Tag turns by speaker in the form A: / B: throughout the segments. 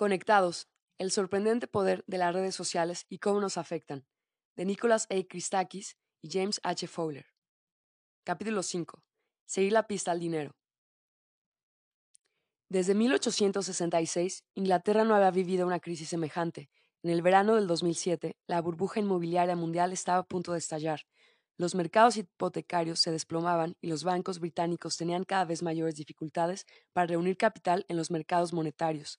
A: Conectados, el sorprendente poder de las redes sociales y cómo nos afectan, de Nicholas A. Christakis y James H. Fowler. Capítulo 5. Seguir la pista al dinero. Desde 1866, Inglaterra no había vivido una crisis semejante. En el verano del 2007, la burbuja inmobiliaria mundial estaba a punto de estallar. Los mercados hipotecarios se desplomaban y los bancos británicos tenían cada vez mayores dificultades para reunir capital en los mercados monetarios.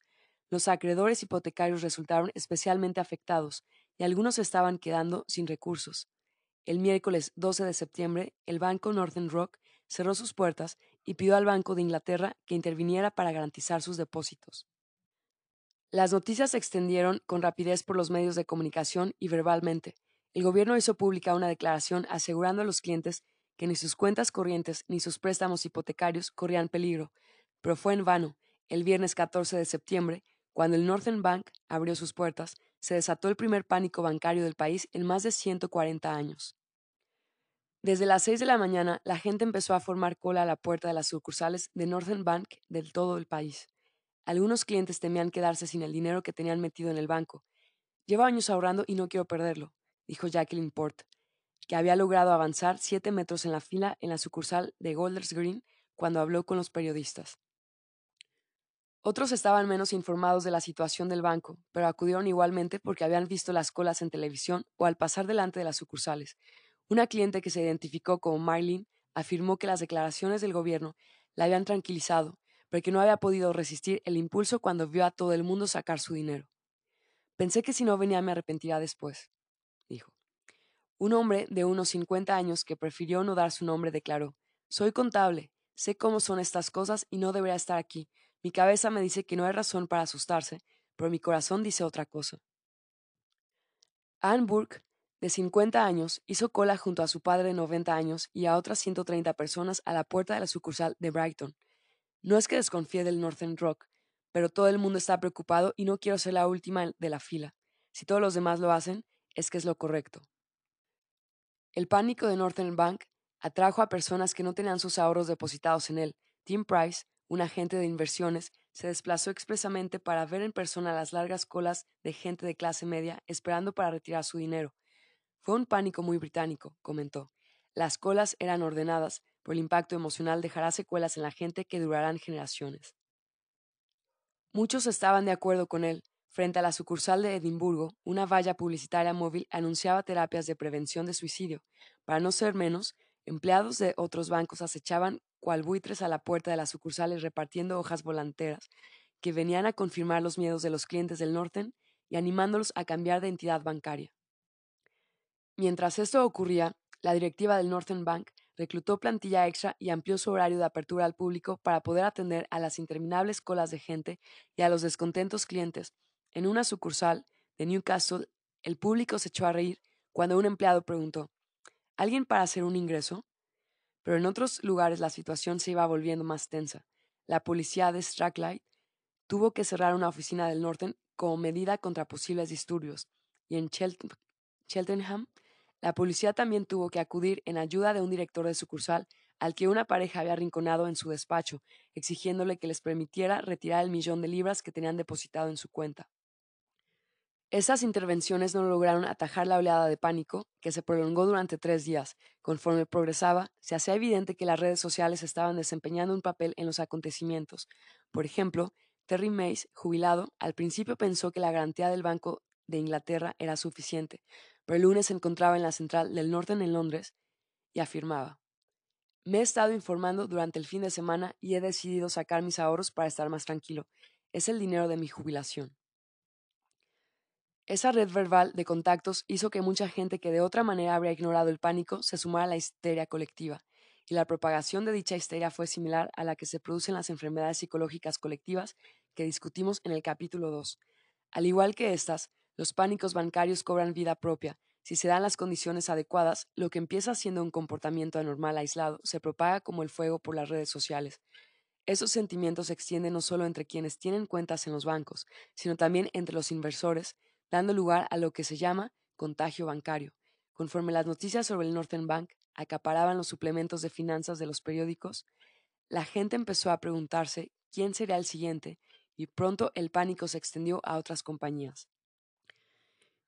A: Los acreedores hipotecarios resultaron especialmente afectados y algunos estaban quedando sin recursos. El miércoles 12 de septiembre, el banco Northern Rock cerró sus puertas y pidió al Banco de Inglaterra que interviniera para garantizar sus depósitos. Las noticias se extendieron con rapidez por los medios de comunicación y verbalmente. El gobierno hizo pública una declaración asegurando a los clientes que ni sus cuentas corrientes ni sus préstamos hipotecarios corrían peligro, pero fue en vano. El viernes 14 de septiembre, cuando el Northern Bank abrió sus puertas, se desató el primer pánico bancario del país en más de 140 años. Desde las 6 de la mañana, la gente empezó a formar cola a la puerta de las sucursales de Northern Bank del todo el país. Algunos clientes temían quedarse sin el dinero que tenían metido en el banco. Llevo años ahorrando y no quiero perderlo, dijo Jacqueline Port, que había logrado avanzar siete metros en la fila en la sucursal de Golders Green cuando habló con los periodistas. Otros estaban menos informados de la situación del banco, pero acudieron igualmente porque habían visto las colas en televisión o al pasar delante de las sucursales. Una cliente que se identificó como Marlene afirmó que las declaraciones del gobierno la habían tranquilizado, pero que no había podido resistir el impulso cuando vio a todo el mundo sacar su dinero. Pensé que si no venía me arrepentiría después, dijo. Un hombre de unos 50 años que prefirió no dar su nombre declaró, Soy contable, sé cómo son estas cosas y no debería estar aquí, mi cabeza me dice que no hay razón para asustarse, pero mi corazón dice otra cosa. Anne Burke, de 50 años, hizo cola junto a su padre de 90 años y a otras 130 personas a la puerta de la sucursal de Brighton. No es que desconfíe del Northern Rock, pero todo el mundo está preocupado y no quiero ser la última de la fila. Si todos los demás lo hacen, es que es lo correcto. El pánico de Northern Bank atrajo a personas que no tenían sus ahorros depositados en él. Tim Price, un agente de inversiones se desplazó expresamente para ver en persona las largas colas de gente de clase media esperando para retirar su dinero. Fue un pánico muy británico, comentó. Las colas eran ordenadas, pero el impacto emocional dejará secuelas en la gente que durarán generaciones. Muchos estaban de acuerdo con él. Frente a la sucursal de Edimburgo, una valla publicitaria móvil anunciaba terapias de prevención de suicidio. Para no ser menos, empleados de otros bancos acechaban cual buitres a la puerta de las sucursales repartiendo hojas volanteras que venían a confirmar los miedos de los clientes del Norten y animándolos a cambiar de entidad bancaria. Mientras esto ocurría, la directiva del Northern Bank reclutó plantilla extra y amplió su horario de apertura al público para poder atender a las interminables colas de gente y a los descontentos clientes. En una sucursal de Newcastle, el público se echó a reír cuando un empleado preguntó ¿Alguien para hacer un ingreso? Pero en otros lugares la situación se iba volviendo más tensa. La policía de Strathclyde tuvo que cerrar una oficina del Norton como medida contra posibles disturbios, y en Cheltenham la policía también tuvo que acudir en ayuda de un director de sucursal al que una pareja había arrinconado en su despacho, exigiéndole que les permitiera retirar el millón de libras que tenían depositado en su cuenta. Esas intervenciones no lograron atajar la oleada de pánico, que se prolongó durante tres días. Conforme progresaba, se hacía evidente que las redes sociales estaban desempeñando un papel en los acontecimientos. Por ejemplo, Terry Mays, jubilado, al principio pensó que la garantía del Banco de Inglaterra era suficiente, pero el lunes se encontraba en la central del Northern en Londres y afirmaba: Me he estado informando durante el fin de semana y he decidido sacar mis ahorros para estar más tranquilo. Es el dinero de mi jubilación. Esa red verbal de contactos hizo que mucha gente que de otra manera habría ignorado el pánico se sumara a la histeria colectiva, y la propagación de dicha histeria fue similar a la que se produce en las enfermedades psicológicas colectivas que discutimos en el capítulo 2. Al igual que estas, los pánicos bancarios cobran vida propia. Si se dan las condiciones adecuadas, lo que empieza siendo un comportamiento anormal aislado se propaga como el fuego por las redes sociales. Esos sentimientos se extienden no solo entre quienes tienen cuentas en los bancos, sino también entre los inversores, dando lugar a lo que se llama contagio bancario. Conforme las noticias sobre el Northern Bank acaparaban los suplementos de finanzas de los periódicos, la gente empezó a preguntarse quién sería el siguiente y pronto el pánico se extendió a otras compañías.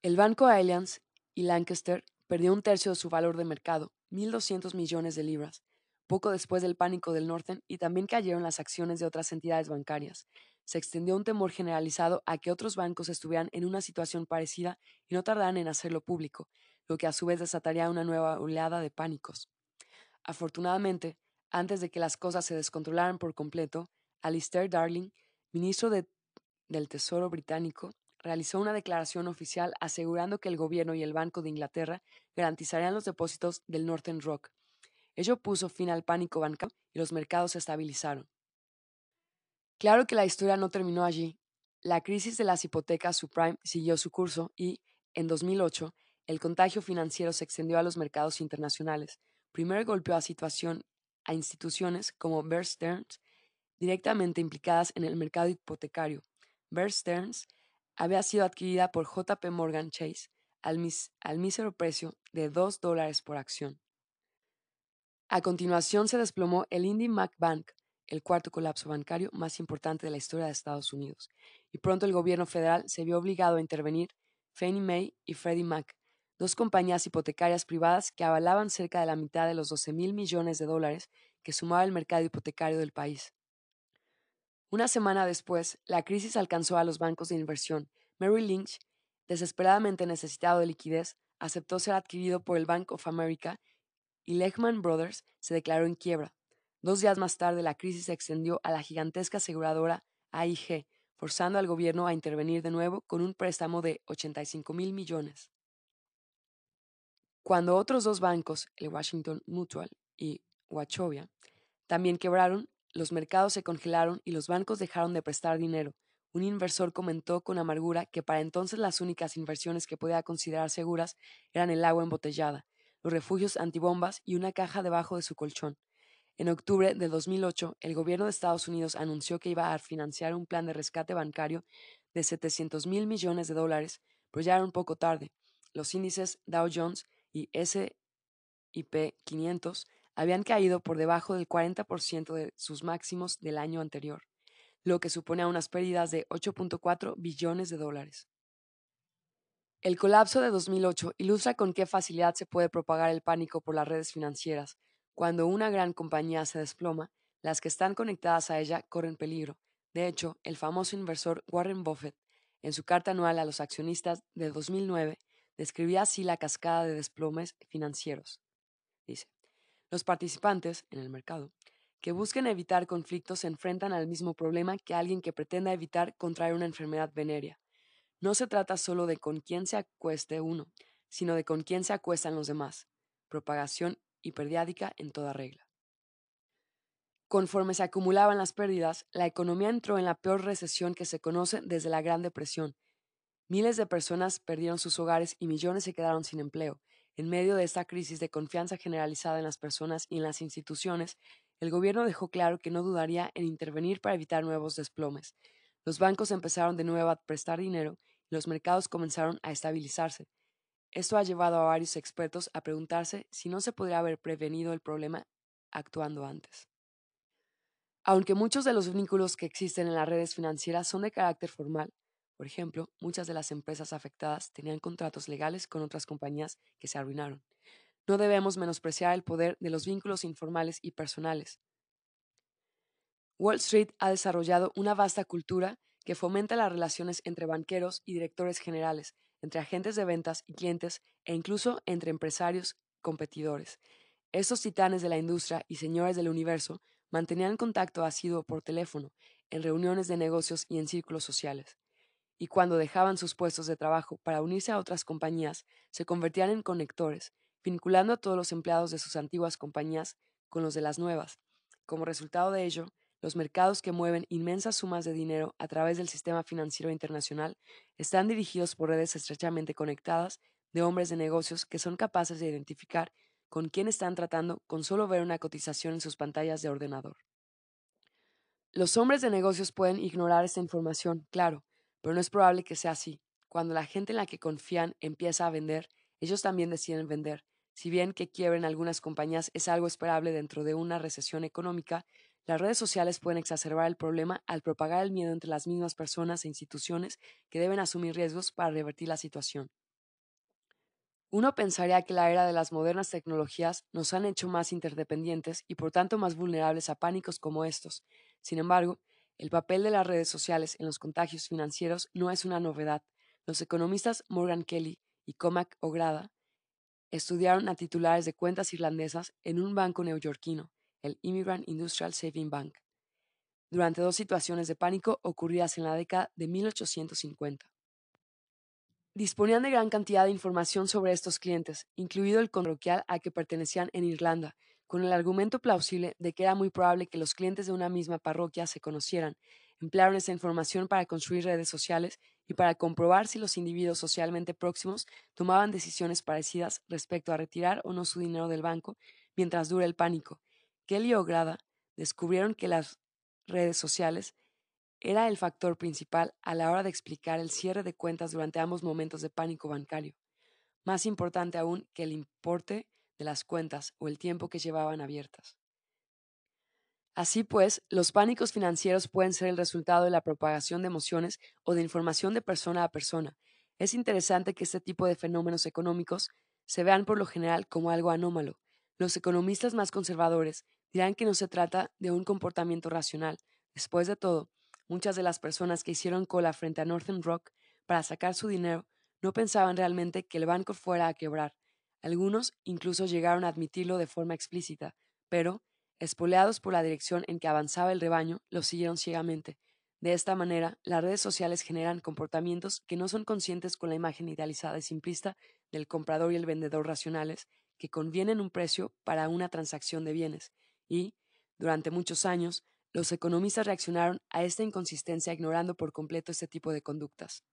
A: El banco Allianz y Lancaster perdió un tercio de su valor de mercado, 1.200 millones de libras, poco después del pánico del Northern y también cayeron las acciones de otras entidades bancarias. Se extendió un temor generalizado a que otros bancos estuvieran en una situación parecida y no tardaran en hacerlo público, lo que a su vez desataría una nueva oleada de pánicos. Afortunadamente, antes de que las cosas se descontrolaran por completo, Alistair Darling, ministro del Tesoro británico, realizó una declaración oficial asegurando que el gobierno y el Banco de Inglaterra garantizarían los depósitos del Northern Rock. Ello puso fin al pánico bancario y los mercados se estabilizaron. Claro que la historia no terminó allí. La crisis de las hipotecas subprime siguió su curso y, en 2008, el contagio financiero se extendió a los mercados internacionales. Primero golpeó a, situación, instituciones como Bear Stearns, directamente implicadas en el mercado hipotecario. Bear Stearns había sido adquirida por JP Morgan Chase al, mísero precio de 2 dólares por acción. A continuación se desplomó el Indy Mac Bank, el cuarto colapso bancario más importante de la historia de Estados Unidos, y pronto el gobierno federal se vio obligado a intervenir Fannie Mae y Freddie Mac, dos compañías hipotecarias privadas que avalaban cerca de la mitad de los 12 mil millones de dólares que sumaba el mercado hipotecario del país. Una semana después, la crisis alcanzó a los bancos de inversión. Merrill Lynch, desesperadamente necesitado de liquidez, aceptó ser adquirido por el Bank of America y Lehman Brothers se declaró en quiebra. Dos días más tarde, la crisis se extendió a la gigantesca aseguradora AIG, forzando al gobierno a intervenir de nuevo con un préstamo de 85 mil millones. Cuando otros dos bancos, el Washington Mutual y Wachovia, también quebraron, los mercados se congelaron y los bancos dejaron de prestar dinero. Un inversor comentó con amargura que para entonces las únicas inversiones que podía considerar seguras eran el agua embotellada, los refugios antibombas y una caja debajo de su colchón. En octubre de 2008, el gobierno de Estados Unidos anunció que iba a financiar un plan de rescate bancario de 700 mil millones de dólares, pero ya era un poco tarde. Los índices Dow Jones y S&P 500 habían caído por debajo del 40% de sus máximos del año anterior, lo que supone unas pérdidas de 8.4 billones de dólares. El colapso de 2008 ilustra con qué facilidad se puede propagar el pánico por las redes financieras. Cuando una gran compañía se desploma, las que están conectadas a ella corren peligro. De hecho, el famoso inversor Warren Buffett, en su carta anual a los accionistas de 2009, describía así la cascada de desplomes financieros. Dice, los participantes en el mercado que busquen evitar conflictos se enfrentan al mismo problema que alguien que pretenda evitar contraer una enfermedad venérea. No se trata solo de con quién se acueste uno, sino de con quién se acuestan los demás. Propagación hiperdiádica en toda regla. Conforme se acumulaban las pérdidas, la economía entró en la peor recesión que se conoce desde la Gran Depresión. Miles de personas perdieron sus hogares y millones se quedaron sin empleo, en medio de esta crisis de confianza generalizada en las personas y en las instituciones, el gobierno dejó claro que no dudaría en intervenir para evitar nuevos desplomes. Los bancos empezaron de nuevo a prestar dinero y los mercados comenzaron a estabilizarse. Esto ha llevado a varios expertos a preguntarse si no se podría haber prevenido el problema actuando antes. Aunque muchos de los vínculos que existen en las redes financieras son de carácter formal, por ejemplo, muchas de las empresas afectadas tenían contratos legales con otras compañías que se arruinaron. No debemos menospreciar el poder de los vínculos informales y personales. Wall Street ha desarrollado una vasta cultura que fomenta las relaciones entre banqueros y directores generales, entre agentes de ventas y clientes e incluso entre empresarios competidores. Estos titanes de la industria y señores del universo mantenían contacto asiduo por teléfono, en reuniones de negocios y en círculos sociales y cuando dejaban sus puestos de trabajo para unirse a otras compañías, se convertían en conectores, vinculando a todos los empleados de sus antiguas compañías con los de las nuevas. Como resultado de ello, los mercados que mueven inmensas sumas de dinero a través del sistema financiero internacional están dirigidos por redes estrechamente conectadas de hombres de negocios que son capaces de identificar con quién están tratando con solo ver una cotización en sus pantallas de ordenador. Los hombres de negocios pueden ignorar esta información, claro, pero no es probable que sea así. Cuando la gente en la que confían empieza a vender, ellos también deciden vender. Si bien que quiebren algunas compañías es algo esperable dentro de una recesión económica, Las redes sociales pueden exacerbar el problema al propagar el miedo entre las mismas personas e instituciones que deben asumir riesgos para revertir la situación. Uno pensaría que la era de las modernas tecnologías nos han hecho más interdependientes y por tanto más vulnerables a pánicos como estos. Sin embargo, el papel de las redes sociales en los contagios financieros no es una novedad. Los economistas Morgan Kelly y Comac O'Grada estudiaron a titulares de cuentas irlandesas en un banco neoyorquino, el Immigrant Industrial Saving Bank, durante dos situaciones de pánico ocurridas en la década de 1850. Disponían de gran cantidad de información sobre estos clientes, incluido el coloquial a que pertenecían en Irlanda, con el argumento plausible de que era muy probable que los clientes de una misma parroquia se conocieran. Emplearon esa información para construir redes sociales y para comprobar si los individuos socialmente próximos tomaban decisiones parecidas respecto a retirar o no su dinero del banco mientras dura el pánico. Kelly O'Grada descubrieron que las redes sociales era el factor principal a la hora de explicar el cierre de cuentas durante ambos momentos de pánico bancario, más importante aún que el importe de las cuentas o el tiempo que llevaban abiertas. Así pues, los pánicos financieros pueden ser el resultado de la propagación de emociones o de información de persona a persona. Es interesante que este tipo de fenómenos económicos se vean por lo general como algo anómalo. Los economistas más conservadores dirán que no se trata de un comportamiento racional. Después de todo, Muchas de las personas que hicieron cola frente a Northern Rock para sacar su dinero no pensaban realmente que el banco fuera a quebrar. Algunos incluso llegaron a admitirlo de forma explícita, pero, espoleados por la dirección en que avanzaba el rebaño, lo siguieron ciegamente. De esta manera, las redes sociales generan comportamientos que no son conscientes con la imagen idealizada y simplista del comprador y el vendedor racionales que convienen un precio para una transacción de bienes, y, durante muchos años, los economistas reaccionaron a esta inconsistencia ignorando por completo este tipo de conductas.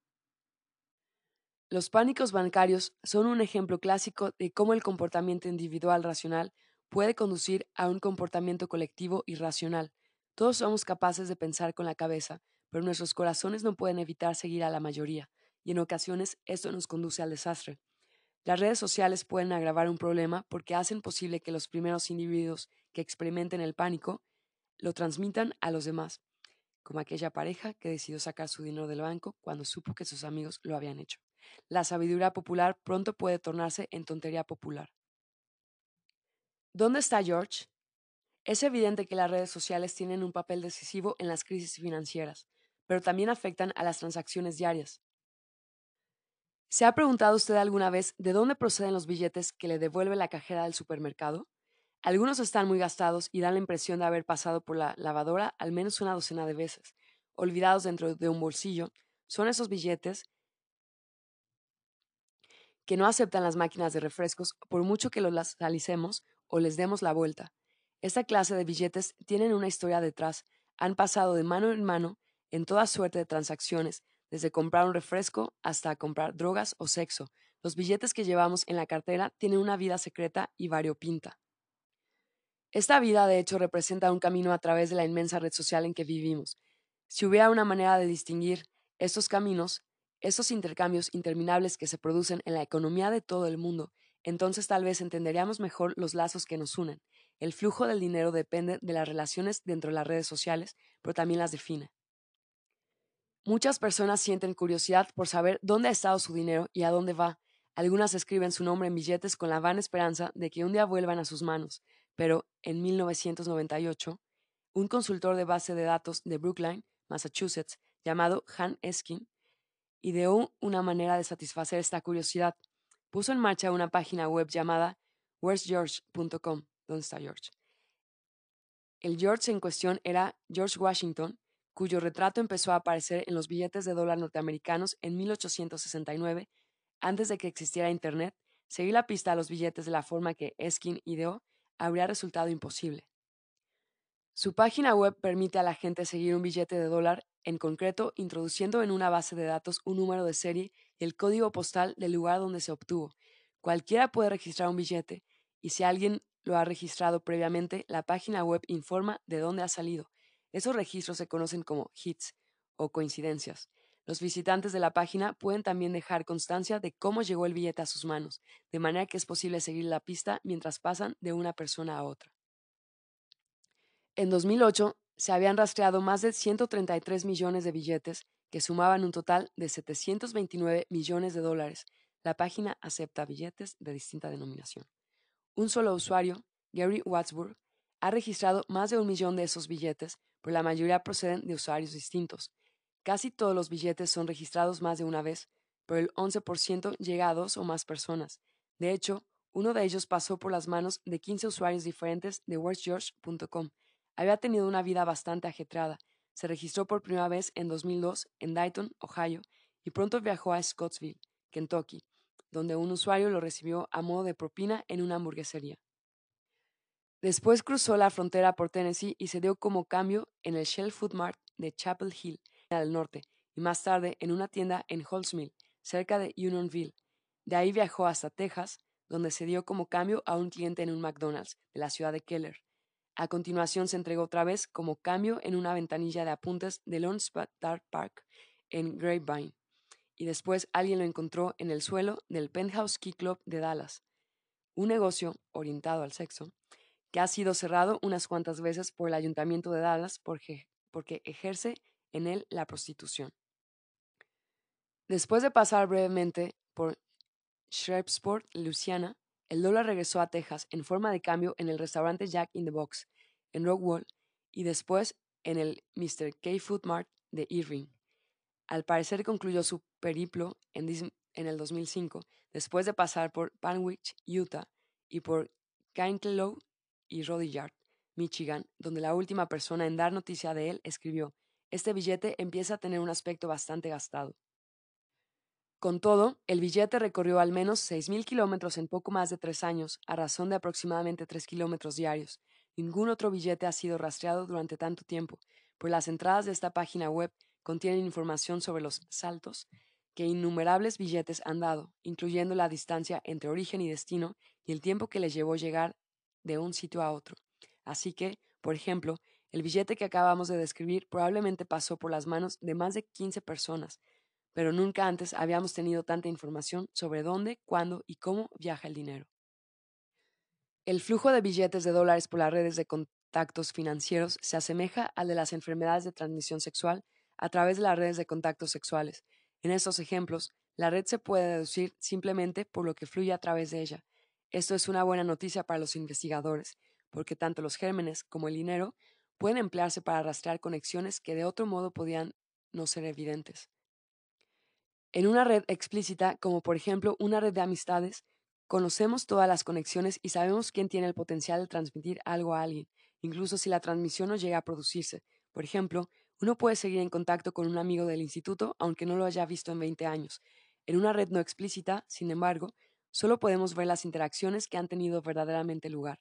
A: Los pánicos bancarios son un ejemplo clásico de cómo el comportamiento individual racional puede conducir a un comportamiento colectivo irracional. Todos somos capaces de pensar con la cabeza, pero nuestros corazones no pueden evitar seguir a la mayoría, y en ocasiones esto nos conduce al desastre. Las redes sociales pueden agravar un problema porque hacen posible que los primeros individuos que experimenten el pánico lo transmitan a los demás, como aquella pareja que decidió sacar su dinero del banco cuando supo que sus amigos lo habían hecho. La sabiduría popular pronto puede tornarse en tontería popular. ¿Dónde está George? Es evidente que las redes sociales tienen un papel decisivo en las crisis financieras, pero también afectan a las transacciones diarias. ¿Se ha preguntado usted alguna vez de dónde proceden los billetes que le devuelve la cajera del supermercado? Algunos están muy gastados y dan la impresión de haber pasado por la lavadora al menos una docena de veces. Olvidados dentro de un bolsillo, son esos billetes que no aceptan las máquinas de refrescos por mucho que los salicemos o les demos la vuelta. Esta clase de billetes tienen una historia detrás. Han pasado de mano en mano en toda suerte de transacciones, desde comprar un refresco hasta comprar drogas o sexo. Los billetes que llevamos en la cartera tienen una vida secreta y variopinta. Esta vida, de hecho, representa un camino a través de la inmensa red social en que vivimos. Si hubiera una manera de distinguir estos caminos, estos intercambios interminables que se producen en la economía de todo el mundo, entonces tal vez entenderíamos mejor los lazos que nos unen. El flujo del dinero depende de las relaciones dentro de las redes sociales, pero también las define. Muchas personas sienten curiosidad por saber dónde ha estado su dinero y a dónde va. Algunas escriben su nombre en billetes con la vana esperanza de que un día vuelvan a sus manos pero en 1998, un consultor de base de datos de Brookline, Massachusetts, llamado Han Eskin, ideó una manera de satisfacer esta curiosidad. Puso en marcha una página web llamada where'sgeorge.com, ¿dónde está George? El George en cuestión era George Washington, cuyo retrato empezó a aparecer en los billetes de dólar norteamericanos en 1869, antes de que existiera Internet. Seguí la pista a los billetes de la forma que Eskin ideó habría resultado imposible. Su página web permite a la gente seguir un billete de dólar, en concreto introduciendo en una base de datos un número de serie y el código postal del lugar donde se obtuvo. Cualquiera puede registrar un billete y si alguien lo ha registrado previamente, la página web informa de dónde ha salido. Esos registros se conocen como hits o coincidencias. Los visitantes de la página pueden también dejar constancia de cómo llegó el billete a sus manos, de manera que es posible seguir la pista mientras pasan de una persona a otra. En 2008 se habían rastreado más de 133 millones de billetes que sumaban un total de 729 millones de dólares. La página acepta billetes de distinta denominación. Un solo usuario, Gary Watsburg, ha registrado más de un millón de esos billetes, pero la mayoría proceden de usuarios distintos. Casi todos los billetes son registrados más de una vez, pero el 11% llega a dos o más personas. De hecho, uno de ellos pasó por las manos de 15 usuarios diferentes de Where'sGeorge.com. Había tenido una vida bastante ajetreada. Se registró por primera vez en 2002 en Dayton, Ohio, y pronto viajó a Scottsville, Kentucky, donde un usuario lo recibió a modo de propina en una hamburguesería. Después cruzó la frontera por Tennessee y se dio como cambio en el Shell Food Mart de Chapel Hill, al norte, y más tarde en una tienda en Holmes Mill, cerca de Unionville. De ahí viajó hasta Texas, donde se dio como cambio a un cliente en un McDonald's de la ciudad de Keller. A continuación se entregó otra vez como cambio en una ventanilla de apuntes de Lone Star Park en Grapevine. Y después alguien lo encontró en el suelo del Penthouse Key Club de Dallas, un negocio orientado al sexo que ha sido cerrado unas cuantas veces por el ayuntamiento de Dallas porque, porque ejerce en él la prostitución. Después de pasar brevemente por Shreveport, Louisiana, el dólar regresó a Texas en forma de cambio en el restaurante Jack in the Box en Rockwall y después en el Mr. K Food Mart de Irving. Al parecer concluyó su periplo en, el 2005 después de pasar por Panwich, Utah y por Kanklow y Rodillard, Michigan, donde la última persona en dar noticia de él escribió, este billete empieza a tener un aspecto bastante gastado. Con todo, el billete recorrió al menos 6.000 kilómetros en poco más de tres años, a razón de aproximadamente 3 kilómetros diarios. Ningún otro billete ha sido rastreado durante tanto tiempo, pues las entradas de esta página web contienen información sobre los saltos que innumerables billetes han dado, incluyendo la distancia entre origen y destino y el tiempo que les llevó llegar de un sitio a otro. Así que, por ejemplo, el billete que acabamos de describir probablemente pasó por las manos de más de 15 personas, pero nunca antes habíamos tenido tanta información sobre dónde, cuándo y cómo viaja el dinero. El flujo de billetes de dólares por las redes de contactos financieros se asemeja al de las enfermedades de transmisión sexual a través de las redes de contactos sexuales. En estos ejemplos, la red se puede deducir simplemente por lo que fluye a través de ella, esto es una buena noticia para los investigadores, porque tanto los gérmenes como el dinero pueden emplearse para rastrear conexiones que de otro modo podían no ser evidentes. En una red explícita, como por ejemplo una red de amistades, conocemos todas las conexiones y sabemos quién tiene el potencial de transmitir algo a alguien, incluso si la transmisión no llega a producirse. Por ejemplo, uno puede seguir en contacto con un amigo del instituto aunque no lo haya visto en 20 años. En una red no explícita, sin embargo, solo podemos ver las interacciones que han tenido verdaderamente lugar.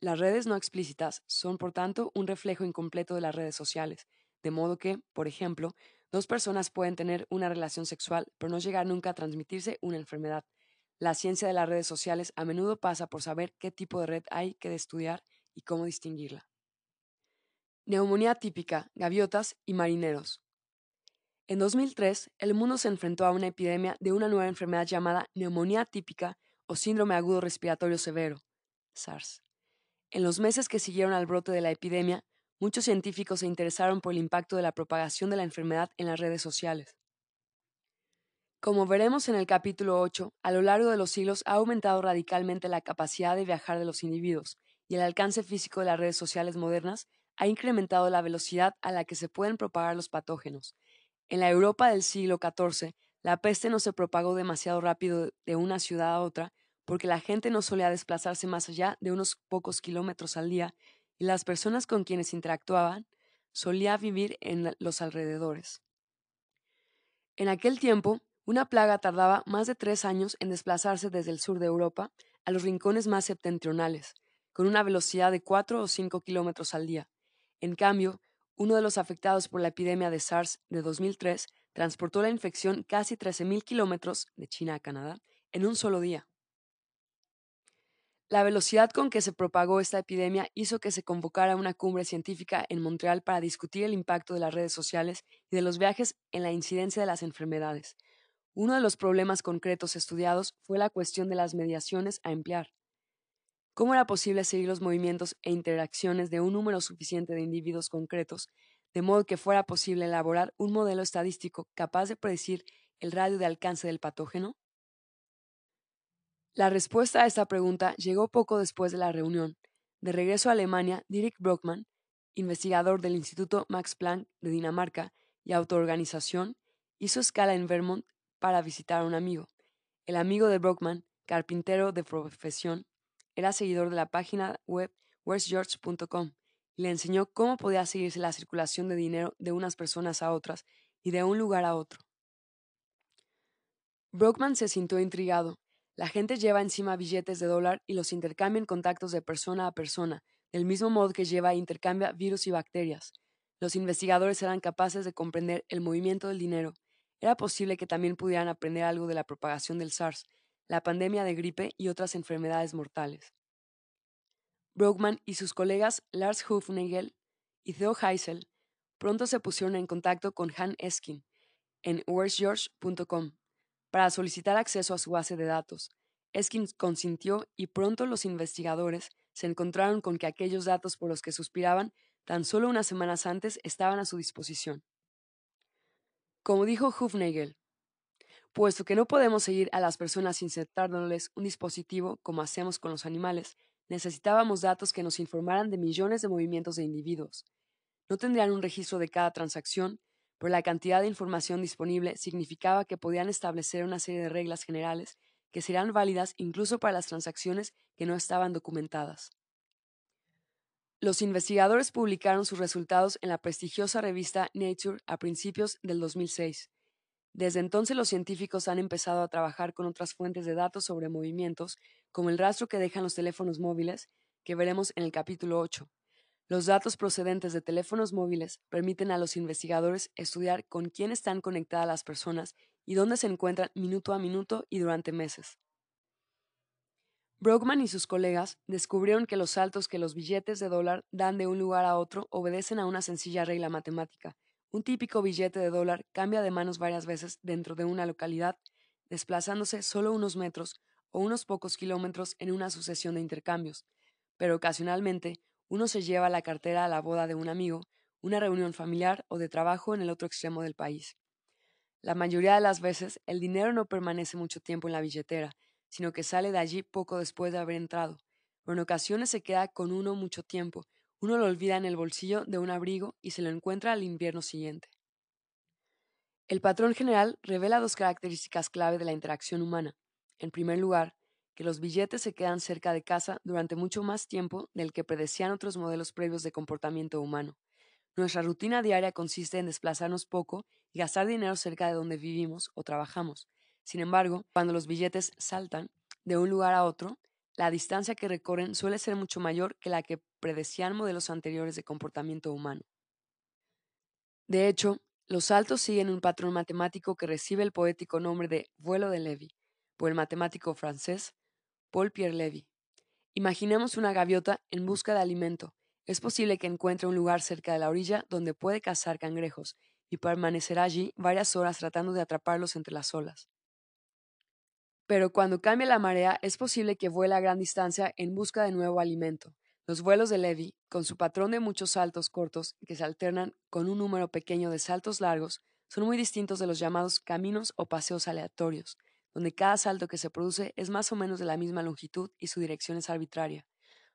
A: Las redes no explícitas son, por tanto, un reflejo incompleto de las redes sociales, de modo que, por ejemplo, dos personas pueden tener una relación sexual, pero no llegar nunca a transmitirse una enfermedad. La ciencia de las redes sociales a menudo pasa por saber qué tipo de red hay que estudiar y cómo distinguirla. Neumonía típica, gaviotas y marineros. En 2003, el mundo se enfrentó a una epidemia de una nueva enfermedad llamada neumonía típica o síndrome agudo respiratorio severo, SARS. En los meses que siguieron al brote de la epidemia, muchos científicos se interesaron por el impacto de la propagación de la enfermedad en las redes sociales. Como veremos en el capítulo 8, a lo largo de los siglos ha aumentado radicalmente la capacidad de viajar de los individuos, y el alcance físico de las redes sociales modernas ha incrementado la velocidad a la que se pueden propagar los patógenos, en la Europa del siglo XIV, la peste no se propagó demasiado rápido de una ciudad a otra porque la gente no solía desplazarse más allá de unos pocos kilómetros al día y las personas con quienes interactuaban solían vivir en los alrededores. En aquel tiempo, una plaga tardaba más de tres años en desplazarse desde el sur de Europa a los rincones más septentrionales, con una velocidad de cuatro o cinco kilómetros al día. En cambio, uno de los afectados por la epidemia de SARS de 2003 transportó la infección casi 13.000 kilómetros de China a Canadá en un solo día. La velocidad con que se propagó esta epidemia hizo que se convocara una cumbre científica en Montreal para discutir el impacto de las redes sociales y de los viajes en la incidencia de las enfermedades. Uno de los problemas concretos estudiados fue la cuestión de las mediaciones a emplear. ¿Cómo era posible seguir los movimientos e interacciones de un número suficiente de individuos concretos, de modo que fuera posible elaborar un modelo estadístico capaz de predecir el radio de alcance del patógeno? La respuesta a esta pregunta llegó poco después de la reunión. De regreso a Alemania, Dirk Brockmann, investigador del Instituto Max Planck de Dinamarca y autoorganización, hizo escala en Vermont para visitar a un amigo. El amigo de Brockman, carpintero de profesión, era seguidor de la página web where'sgeorge.com y le enseñó cómo podía seguirse la circulación de dinero de unas personas a otras y de un lugar a otro. Brockman se sintió intrigado. La gente lleva encima billetes de dólar y los intercambia en contactos de persona a persona, del mismo modo que lleva e intercambia virus y bacterias. Los investigadores eran capaces de comprender el movimiento del dinero. Era posible que también pudieran aprender algo de la propagación del SARS, la pandemia de gripe y otras enfermedades mortales. Brockman y sus colegas Lars Hufnagel y Theo Heisel pronto se pusieron en contacto con Han Eskin en where'sgeorge.com para solicitar acceso a su base de datos. Eskin consintió y pronto los investigadores se encontraron con que aquellos datos por los que suspiraban tan solo unas semanas antes estaban a su disposición. Como dijo Hufnagel, puesto que no podemos seguir a las personas insertándoles un dispositivo como hacemos con los animales, necesitábamos datos que nos informaran de millones de movimientos de individuos. No tendrían un registro de cada transacción, pero la cantidad de información disponible significaba que podían establecer una serie de reglas generales que serán válidas incluso para las transacciones que no estaban documentadas. Los investigadores publicaron sus resultados en la prestigiosa revista Nature a principios del 2006. Desde entonces los científicos han empezado a trabajar con otras fuentes de datos sobre movimientos, como el rastro que dejan los teléfonos móviles, que veremos en el capítulo 8. Los datos procedentes de teléfonos móviles permiten a los investigadores estudiar con quién están conectadas las personas y dónde se encuentran minuto a minuto y durante meses. Brockman y sus colegas descubrieron que los saltos que los billetes de dólar dan de un lugar a otro obedecen a una sencilla regla matemática. Un típico billete de dólar cambia de manos varias veces dentro de una localidad, desplazándose solo unos metros o unos pocos kilómetros en una sucesión de intercambios, pero ocasionalmente uno se lleva la cartera a la boda de un amigo, una reunión familiar o de trabajo en el otro extremo del país. La mayoría de las veces el dinero no permanece mucho tiempo en la billetera, sino que sale de allí poco después de haber entrado. Pero en ocasiones se queda con uno mucho tiempo, uno lo olvida en el bolsillo de un abrigo y se lo encuentra al invierno siguiente. El patrón general revela dos características clave de la interacción humana. En primer lugar, que los billetes se quedan cerca de casa durante mucho más tiempo del que predecían otros modelos previos de comportamiento humano. Nuestra rutina diaria consiste en desplazarnos poco y gastar dinero cerca de donde vivimos o trabajamos. Sin embargo, cuando los billetes saltan de un lugar a otro, la distancia que recorren suele ser mucho mayor que la que predecían modelos anteriores de comportamiento humano. De hecho, los saltos siguen un patrón matemático que recibe el poético nombre de vuelo de Levy, por el matemático francés Paul Pierre Levy. Imaginemos una gaviota en busca de alimento. Es posible que encuentre un lugar cerca de la orilla donde puede cazar cangrejos y permanecerá allí varias horas tratando de atraparlos entre las olas. Pero cuando cambia la marea es posible que vuele a gran distancia en busca de nuevo alimento. Los vuelos de Levy, con su patrón de muchos saltos cortos que se alternan con un número pequeño de saltos largos, son muy distintos de los llamados caminos o paseos aleatorios, donde cada salto que se produce es más o menos de la misma longitud y su dirección es arbitraria.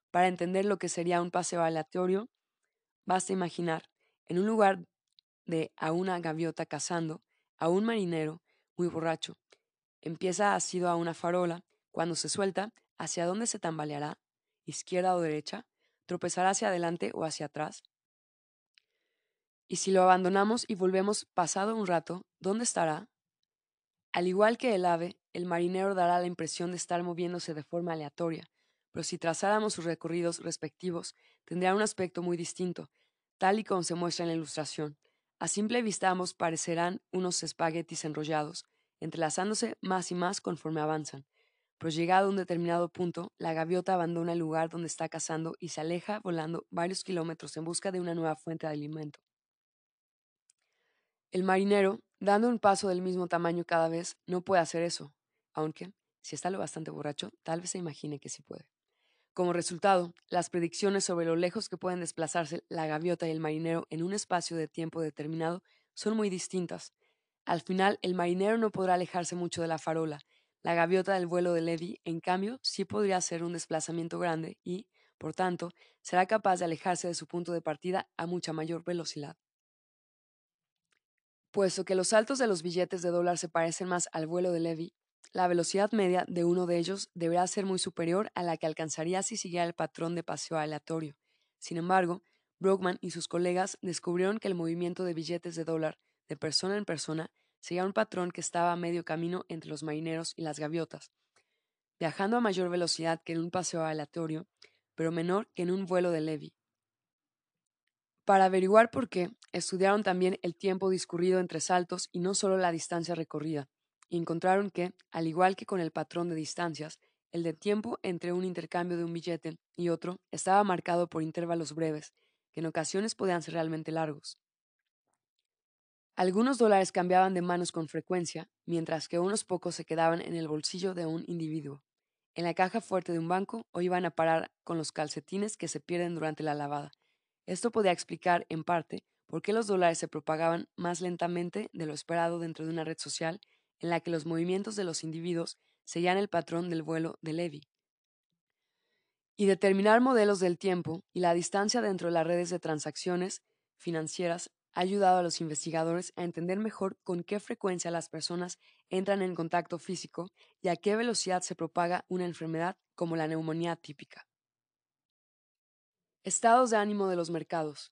A: Para entender lo que sería un paseo aleatorio, basta imaginar, en un lugar de a una gaviota cazando, a un marinero muy borracho. Empieza asido a una farola, cuando se suelta, ¿hacia dónde se tambaleará? ¿Izquierda o derecha? ¿Tropezará hacia adelante o hacia atrás? Y si lo abandonamos y volvemos pasado un rato, ¿dónde estará? Al igual que el ave, el marinero dará la impresión de estar moviéndose de forma aleatoria, pero si trazáramos sus recorridos respectivos, tendría un aspecto muy distinto, tal y como se muestra en la ilustración. A simple vista ambos parecerán unos espaguetis enrollados, entrelazándose más y más conforme avanzan. Pero llegado a un determinado punto, la gaviota abandona el lugar donde está cazando y se aleja volando varios kilómetros en busca de una nueva fuente de alimento. El marinero, dando un paso del mismo tamaño cada vez, no puede hacer eso, aunque, si está lo bastante borracho, tal vez se imagine que sí puede. Como resultado, las predicciones sobre lo lejos que pueden desplazarse la gaviota y el marinero en un espacio de tiempo determinado son muy distintas. Al final, el marinero no podrá alejarse mucho de la farola. La gaviota del vuelo de Levy, en cambio, sí podría hacer un desplazamiento grande y, por tanto, será capaz de alejarse de su punto de partida a mucha mayor velocidad. Puesto que los saltos de los billetes de dólar se parecen más al vuelo de Levy, la velocidad media de uno de ellos deberá ser muy superior a la que alcanzaría si siguiera el patrón de paseo aleatorio. Sin embargo, Brockman y sus colegas descubrieron que el movimiento de billetes de dólar de persona en persona seguía un patrón que estaba a medio camino entre los marineros y las gaviotas, viajando a mayor velocidad que en un paseo aleatorio, pero menor que en un vuelo de Levy. Para averiguar por qué, estudiaron también el tiempo discurrido entre saltos y no solo la distancia recorrida, y encontraron que, al igual que con el patrón de distancias, el de tiempo entre un intercambio de un billete y otro estaba marcado por intervalos breves, que en ocasiones podían ser realmente largos. Algunos dólares cambiaban de manos con frecuencia, mientras que unos pocos se quedaban en el bolsillo de un individuo, en la caja fuerte de un banco o iban a parar con los calcetines que se pierden durante la lavada, esto podía explicar, en parte, por qué los dólares se propagaban más lentamente de lo esperado dentro de una red social en la que los movimientos de los individuos seguían el patrón del vuelo de Levy. Y determinar modelos del tiempo y la distancia dentro de las redes de transacciones financieras ha ayudado a los investigadores a entender mejor con qué frecuencia las personas entran en contacto físico y a qué velocidad se propaga una enfermedad como la neumonía típica. Estados de ánimo de los mercados.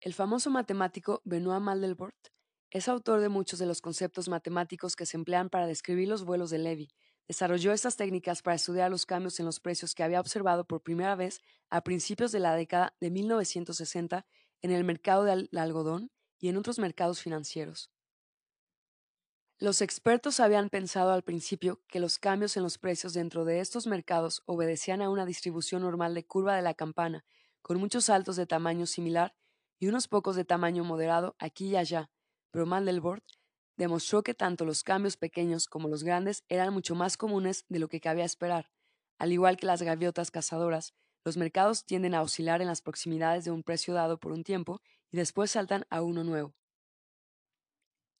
A: El famoso matemático Benoit Mandelbrot es autor de muchos de los conceptos matemáticos que se emplean para describir los vuelos de Levy. Desarrolló estas técnicas para estudiar los cambios en los precios que había observado por primera vez a principios de la década de 1960 en el mercado del algodón y en otros mercados financieros. Los expertos habían pensado al principio que los cambios en los precios dentro de estos mercados obedecían a una distribución normal de curva de la campana, con muchos saltos de tamaño similar y unos pocos de tamaño moderado aquí y allá, pero Mandelbrot demostró que tanto los cambios pequeños como los grandes eran mucho más comunes de lo que cabía esperar. Al igual que las gaviotas cazadoras, los mercados tienden a oscilar en las proximidades de un precio dado por un tiempo y después saltan a uno nuevo.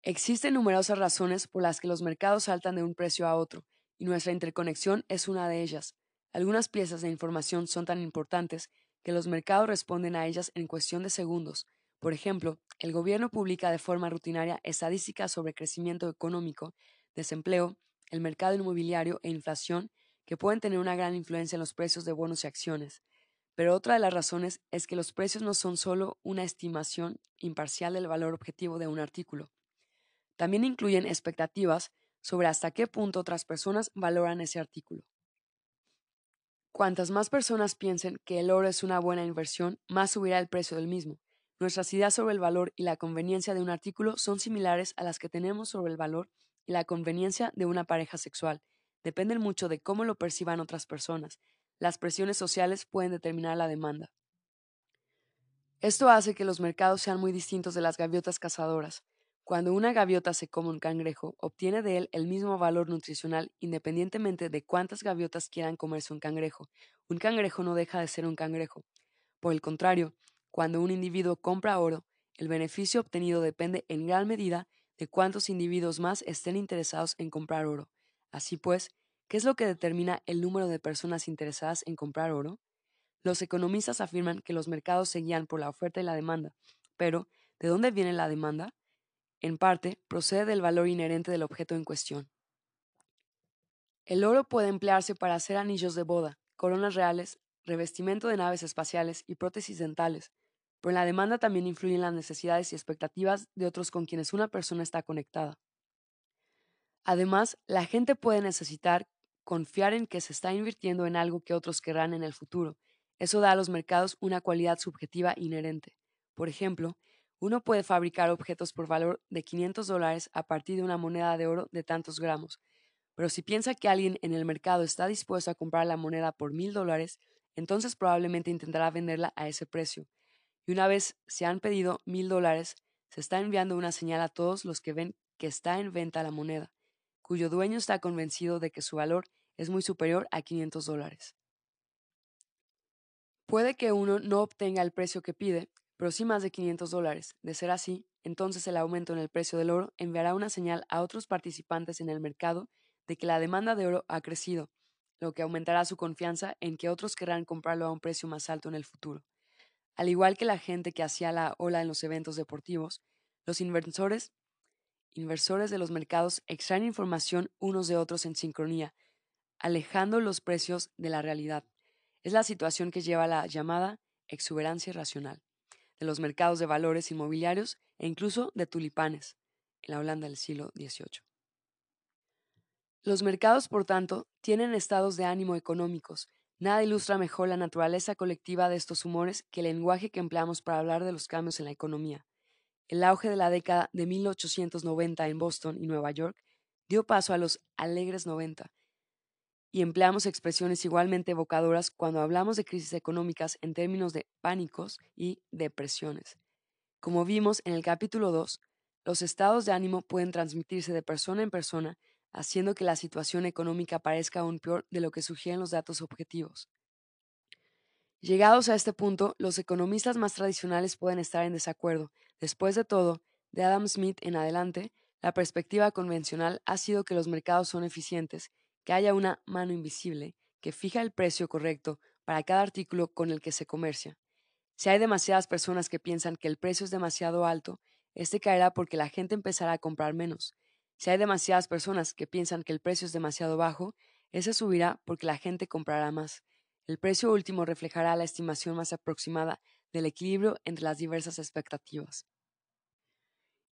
A: Existen numerosas razones por las que los mercados saltan de un precio a otro, y nuestra interconexión es una de ellas. Algunas piezas de información son tan importantes que los mercados responden a ellas en cuestión de segundos. Por ejemplo, el gobierno publica de forma rutinaria estadísticas sobre crecimiento económico, desempleo, el mercado inmobiliario e inflación que pueden tener una gran influencia en los precios de bonos y acciones. Pero otra de las razones es que los precios no son solo una estimación imparcial del valor objetivo de un artículo. También incluyen expectativas sobre hasta qué punto otras personas valoran ese artículo. Cuantas más personas piensen que el oro es una buena inversión, más subirá el precio del mismo. Nuestras ideas sobre el valor y la conveniencia de un artículo son similares a las que tenemos sobre el valor y la conveniencia de una pareja sexual. Dependen mucho de cómo lo perciban otras personas. Las presiones sociales pueden determinar la demanda. Esto hace que los mercados sean muy distintos de las gaviotas cazadoras. Cuando una gaviota se come un cangrejo, obtiene de él el mismo valor nutricional independientemente de cuántas gaviotas quieran comerse un cangrejo. Un cangrejo no deja de ser un cangrejo. Por el contrario, cuando un individuo compra oro, el beneficio obtenido depende en gran medida de cuántos individuos más estén interesados en comprar oro. Así pues, ¿qué es lo que determina el número de personas interesadas en comprar oro? Los economistas afirman que los mercados se guían por la oferta y la demanda, pero ¿de dónde viene la demanda? en parte, procede del valor inherente del objeto en cuestión. El oro puede emplearse para hacer anillos de boda, coronas reales, revestimiento de naves espaciales y prótesis dentales, pero en la demanda también influyen las necesidades y expectativas de otros con quienes una persona está conectada. Además, la gente puede necesitar confiar en que se está invirtiendo en algo que otros querrán en el futuro. Eso da a los mercados una cualidad subjetiva inherente. Por ejemplo, uno puede fabricar objetos por valor de 500 dólares a partir de una moneda de oro de tantos gramos, pero si piensa que alguien en el mercado está dispuesto a comprar la moneda por mil dólares, entonces probablemente intentará venderla a ese precio. Y una vez se han pedido mil dólares, se está enviando una señal a todos los que ven que está en venta la moneda, cuyo dueño está convencido de que su valor es muy superior a 500 dólares. Puede que uno no obtenga el precio que pide, pero sí más de 500 dólares. De ser así, entonces el aumento en el precio del oro enviará una señal a otros participantes en el mercado de que la demanda de oro ha crecido, lo que aumentará su confianza en que otros querrán comprarlo a un precio más alto en el futuro. Al igual que la gente que hacía la ola en los eventos deportivos, los inversores, inversores de los mercados extraen información unos de otros en sincronía, alejando los precios de la realidad. Es la situación que lleva a la llamada exuberancia racional de los mercados de valores inmobiliarios e incluso de tulipanes en la Holanda del siglo XVIII. Los mercados, por tanto, tienen estados de ánimo económicos. Nada ilustra mejor la naturaleza colectiva de estos humores que el lenguaje que empleamos para hablar de los cambios en la economía. El auge de la década de 1890 en Boston y Nueva York dio paso a los alegres 90, y empleamos expresiones igualmente evocadoras cuando hablamos de crisis económicas en términos de pánicos y depresiones. Como vimos en el capítulo 2, los estados de ánimo pueden transmitirse de persona en persona, haciendo que la situación económica parezca aún peor de lo que sugieren los datos objetivos. Llegados a este punto, los economistas más tradicionales pueden estar en desacuerdo. Después de todo, de Adam Smith en adelante, la perspectiva convencional ha sido que los mercados son eficientes que haya una mano invisible que fija el precio correcto para cada artículo con el que se comercia. Si hay demasiadas personas que piensan que el precio es demasiado alto, este caerá porque la gente empezará a comprar menos. Si hay demasiadas personas que piensan que el precio es demasiado bajo, ese subirá porque la gente comprará más. El precio último reflejará la estimación más aproximada del equilibrio entre las diversas expectativas.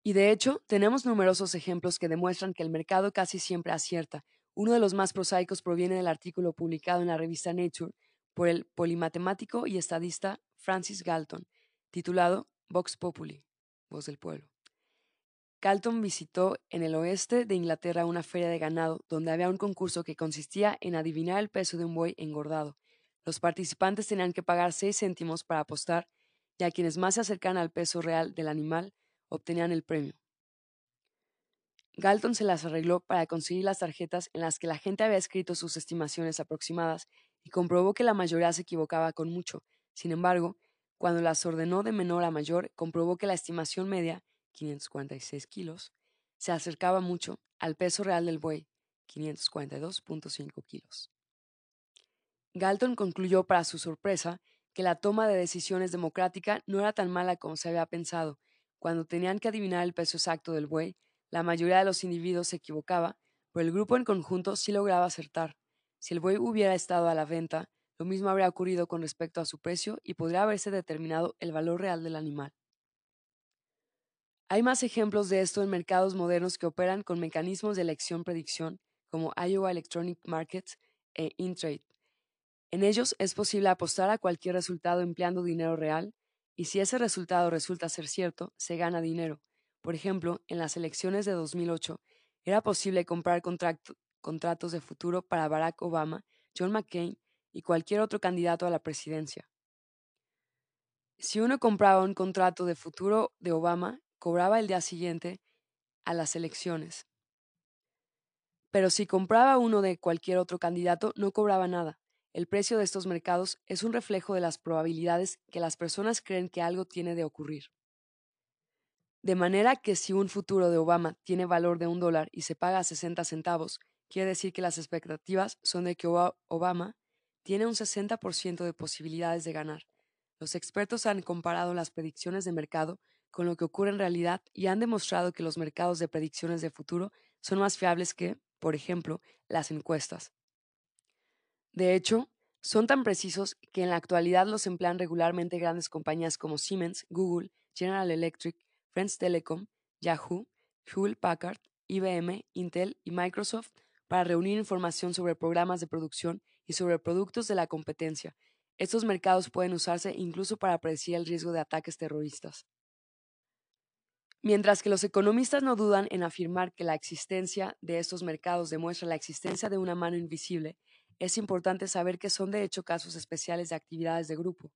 A: Y de hecho, tenemos numerosos ejemplos que demuestran que el mercado casi siempre acierta, uno de los más prosaicos proviene del artículo publicado en la revista Nature por el polimatemático y estadista Francis Galton, titulado Vox Populi, Voz del Pueblo. Galton visitó en el oeste de Inglaterra una feria de ganado donde había un concurso que consistía en adivinar el peso de un buey engordado. Los participantes tenían que pagar seis céntimos para apostar y a quienes más se acercan al peso real del animal obtenían el premio. Galton se las arregló para conseguir las tarjetas en las que la gente había escrito sus estimaciones aproximadas y comprobó que la mayoría se equivocaba con mucho. Sin embargo, cuando las ordenó de menor a mayor, comprobó que la estimación media, 546 kilos, se acercaba mucho al peso real del buey, 542.5 kilos. Galton concluyó para su sorpresa que la toma de decisiones democrática no era tan mala como se había pensado. Cuando tenían que adivinar el peso exacto del buey, la mayoría de los individuos se equivocaba, pero el grupo en conjunto sí lograba acertar. Si el buey hubiera estado a la venta, lo mismo habría ocurrido con respecto a su precio y podría haberse determinado el valor real del animal. Hay más ejemplos de esto en mercados modernos que operan con mecanismos de elección-predicción, como Iowa Electronic Markets e Intrade. En ellos es posible apostar a cualquier resultado empleando dinero real, y si ese resultado resulta ser cierto, se gana dinero. Por ejemplo, en las elecciones de 2008 era posible comprar contratos de futuro para Barack Obama, John McCain y cualquier otro candidato a la presidencia. Si uno compraba un contrato de futuro de Obama, cobraba el día siguiente a las elecciones. Pero si compraba uno de cualquier otro candidato, no cobraba nada. El precio de estos mercados es un reflejo de las probabilidades que las personas creen que algo tiene de ocurrir. De manera que si un futuro de Obama tiene valor de un dólar y se paga a 60 centavos, quiere decir que las expectativas son de que Obama tiene un 60% de posibilidades de ganar. Los expertos han comparado las predicciones de mercado con lo que ocurre en realidad y han demostrado que los mercados de predicciones de futuro son más fiables que, por ejemplo, las encuestas. De hecho, son tan precisos que en la actualidad los emplean regularmente grandes compañías como Siemens, Google, General Electric, Friends Telecom, Yahoo, Hewlett Packard, IBM, Intel y Microsoft para reunir información sobre programas de producción y sobre productos de la competencia. Estos mercados pueden usarse incluso para predecir el riesgo de ataques terroristas. Mientras que los economistas no dudan en afirmar que la existencia de estos mercados demuestra la existencia de una mano invisible, es importante saber que son de hecho casos especiales de actividades de grupo.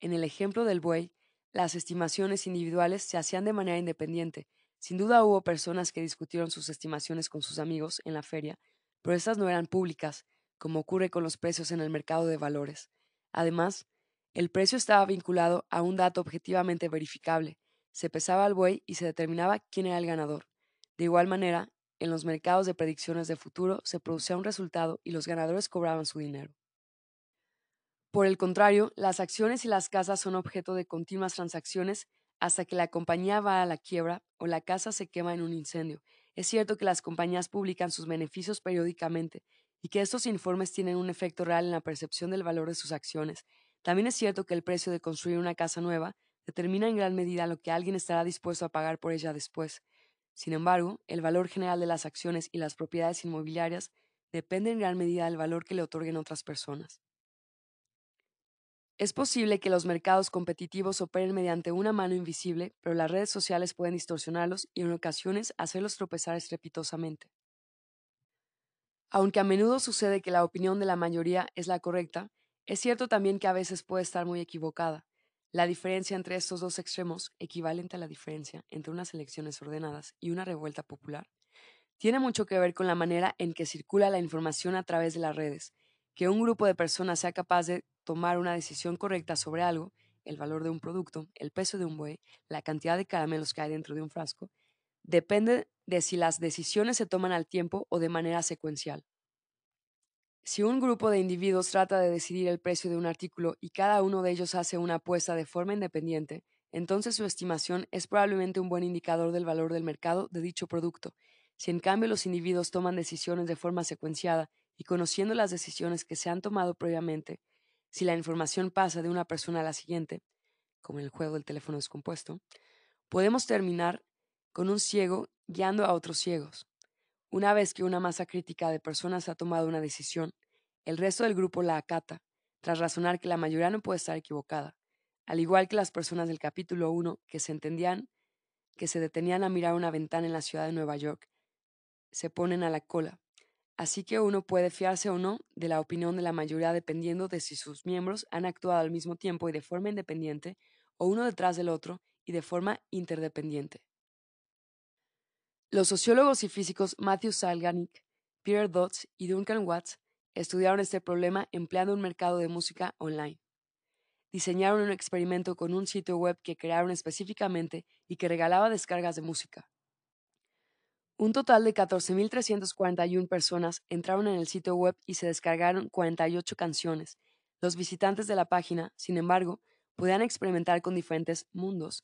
A: En el ejemplo del buey, las estimaciones individuales se hacían de manera independiente. Sin duda hubo personas que discutieron sus estimaciones con sus amigos en la feria, pero estas no eran públicas, como ocurre con los precios en el mercado de valores. Además, El precio estaba vinculado a un dato objetivamente verificable. Se pesaba al buey y se determinaba quién era el ganador. De igual manera, en los mercados de predicciones de futuro se producía un resultado y los ganadores cobraban su dinero. Por el contrario, las acciones y las casas son objeto de continuas transacciones hasta que la compañía va a la quiebra o la casa se quema en un incendio. Es cierto que las compañías publican sus beneficios periódicamente y que estos informes tienen un efecto real en la percepción del valor de sus acciones. También es cierto que el precio de construir una casa nueva determina en gran medida lo que alguien estará dispuesto a pagar por ella después. Sin embargo, el valor general de las acciones y las propiedades inmobiliarias depende en gran medida del valor que le otorguen otras personas. Es posible que los mercados competitivos operen mediante una mano invisible, pero las redes sociales pueden distorsionarlos y en ocasiones hacerlos tropezar estrepitosamente. Aunque a menudo sucede que la opinión de la mayoría es la correcta, es cierto también que a veces puede estar muy equivocada. La diferencia entre estos dos extremos, equivalente a la diferencia entre unas elecciones ordenadas y una revuelta popular, tiene mucho que ver con la manera en que circula la información a través de las redes. Que un grupo de personas sea capaz de tomar una decisión correcta sobre algo, el valor de un producto, el peso de un buey, la cantidad de caramelos que hay dentro de un frasco, depende de si las decisiones se toman al tiempo o de manera secuencial. Si un grupo de individuos trata de decidir el precio de un artículo y cada uno de ellos hace una apuesta de forma independiente, entonces su estimación es probablemente un buen indicador del valor del mercado de dicho producto. Si en cambio los individuos toman decisiones de forma secuenciada y conociendo las decisiones que se han tomado previamente, si la información pasa de una persona a la siguiente, como en el juego del teléfono descompuesto, podemos terminar con un ciego guiando a otros ciegos. Una vez que una masa crítica de personas ha tomado una decisión, el resto del grupo la acata, tras razonar que la mayoría no puede estar equivocada, al igual que las personas del capítulo 1 que se entendían que se detenían a mirar una ventana en la ciudad de Nueva York, se ponen a la cola, Así que uno puede fiarse o no de la opinión de la mayoría dependiendo de si sus miembros han actuado al mismo tiempo y de forma independiente, o uno detrás del otro y de forma interdependiente. Los sociólogos y físicos Matthew Salganik, Peter Dodds y Duncan Watts estudiaron este problema empleando un mercado de música online. Diseñaron un experimento con un sitio web que crearon específicamente y que regalaba descargas de música. Un total de 14.341 personas entraron en el sitio web y se descargaron 48 canciones. Los visitantes de la página, sin embargo, podían experimentar con diferentes mundos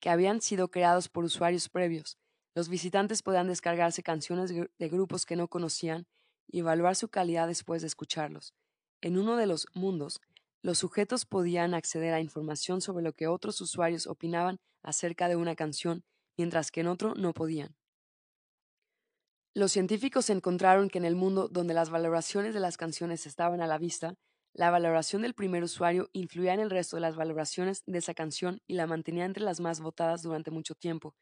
A: que habían sido creados por usuarios previos. Los visitantes podían descargarse canciones de grupos que no conocían y evaluar su calidad después de escucharlos. En uno de los mundos, los sujetos podían acceder a información sobre lo que otros usuarios opinaban acerca de una canción, mientras que en otro no podían. Los científicos encontraron que en el mundo donde las valoraciones de las canciones estaban a la vista, la valoración del primer usuario influía en el resto de las valoraciones de esa canción y la mantenía entre las más votadas durante mucho tiempo.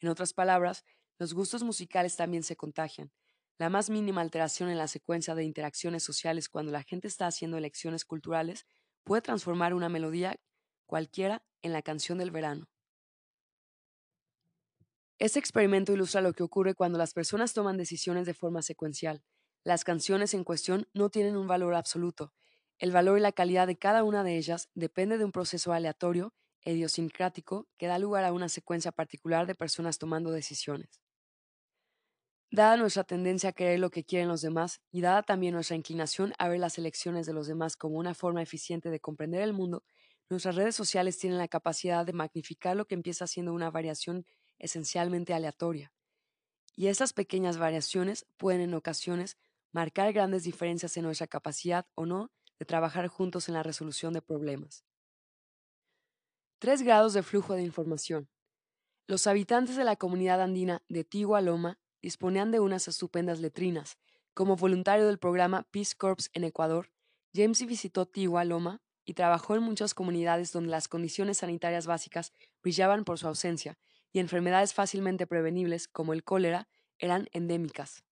A: En otras palabras, los gustos musicales también se contagian. La más mínima alteración en la secuencia de interacciones sociales cuando la gente está haciendo elecciones culturales puede transformar una melodía cualquiera en la canción del verano. Este experimento ilustra lo que ocurre cuando las personas toman decisiones de forma secuencial. Las canciones en cuestión no tienen un valor absoluto. El valor y la calidad de cada una de ellas depende de un proceso aleatorio idiosincrático que da lugar a una secuencia particular de personas tomando decisiones. Dada nuestra tendencia a querer lo que quieren los demás y dada también nuestra inclinación a ver las elecciones de los demás como una forma eficiente de comprender el mundo, nuestras redes sociales tienen la capacidad de magnificar lo que empieza siendo una variación esencialmente aleatoria. Y esas pequeñas variaciones pueden en ocasiones marcar grandes diferencias en nuestra capacidad o no de trabajar juntos en la resolución de problemas. Tres grados de flujo de información. Los habitantes de la comunidad andina de Tigua Loma disponían de unas estupendas letrinas. Como voluntario del programa Peace Corps en Ecuador, James visitó Tigua Loma y trabajó en muchas comunidades donde las condiciones sanitarias básicas brillaban por su ausencia y enfermedades fácilmente prevenibles, como el cólera, eran endémicas.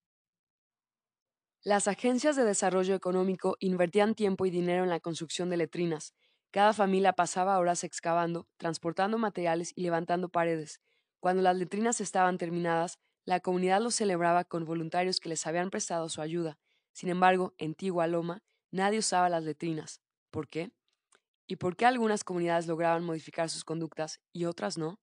A: Las agencias de desarrollo económico invertían tiempo y dinero en la construcción de letrinas. Cada familia pasaba horas excavando, transportando materiales y levantando paredes. Cuando las letrinas estaban terminadas, la comunidad los celebraba con voluntarios que les habían prestado su ayuda. Sin embargo, en Tigua Loma, nadie usaba las letrinas. ¿Por qué? ¿Y por qué algunas comunidades lograban modificar sus conductas y otras no?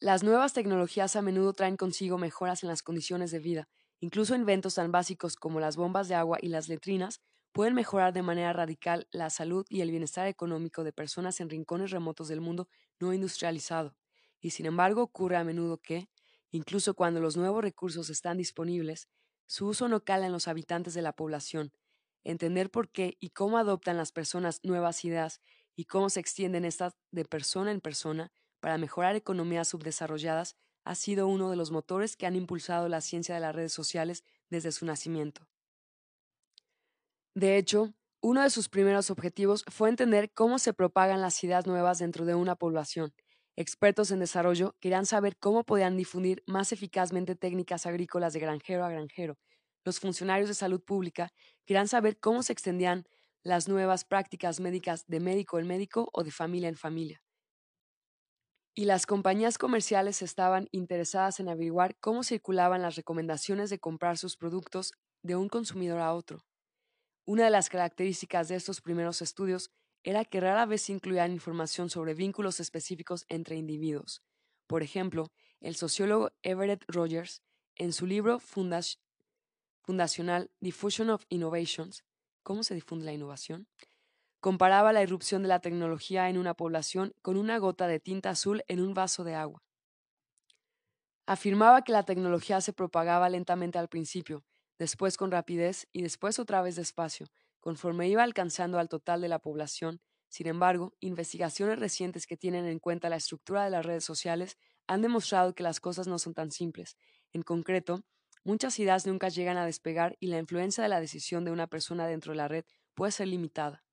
A: Las nuevas tecnologías a menudo traen consigo mejoras en las condiciones de vida. Incluso inventos tan básicos como las bombas de agua y las letrinas pueden mejorar de manera radical la salud y el bienestar económico de personas en rincones remotos del mundo no industrializado. Y sin embargo ocurre a menudo que, incluso cuando los nuevos recursos están disponibles, su uso no cala en los habitantes de la población. Entender por qué y cómo adoptan las personas nuevas ideas y cómo se extienden estas de persona en persona para mejorar economías subdesarrolladas ha sido uno de los motores que han impulsado la ciencia de las redes sociales desde su nacimiento. De hecho, uno de sus primeros objetivos fue entender cómo se propagan las ideas nuevas dentro de una población. Expertos en desarrollo querían saber cómo podían difundir más eficazmente técnicas agrícolas de granjero a granjero. Los funcionarios de salud pública querían saber cómo se extendían las nuevas prácticas médicas de médico en médico o de familia en familia. Y las compañías comerciales estaban interesadas en averiguar cómo circulaban las recomendaciones de comprar sus productos de un consumidor a otro. Una de las características de estos primeros estudios era que rara vez incluían información sobre vínculos específicos entre individuos. Por ejemplo, el sociólogo Everett Rogers, en su libro fundacional Diffusion of Innovations, ¿Cómo se difunde la innovación? comparaba la irrupción de la tecnología en una población con una gota de tinta azul en un vaso de agua. Afirmaba que la tecnología se propagaba lentamente al principio, después con rapidez y después otra vez despacio, conforme iba alcanzando al total de la población. Sin embargo, investigaciones recientes que tienen en cuenta la estructura de las redes sociales han demostrado que las cosas no son tan simples. En concreto, muchas ideas nunca llegan a despegar y la influencia de la decisión de una persona dentro de la red puede ser limitada.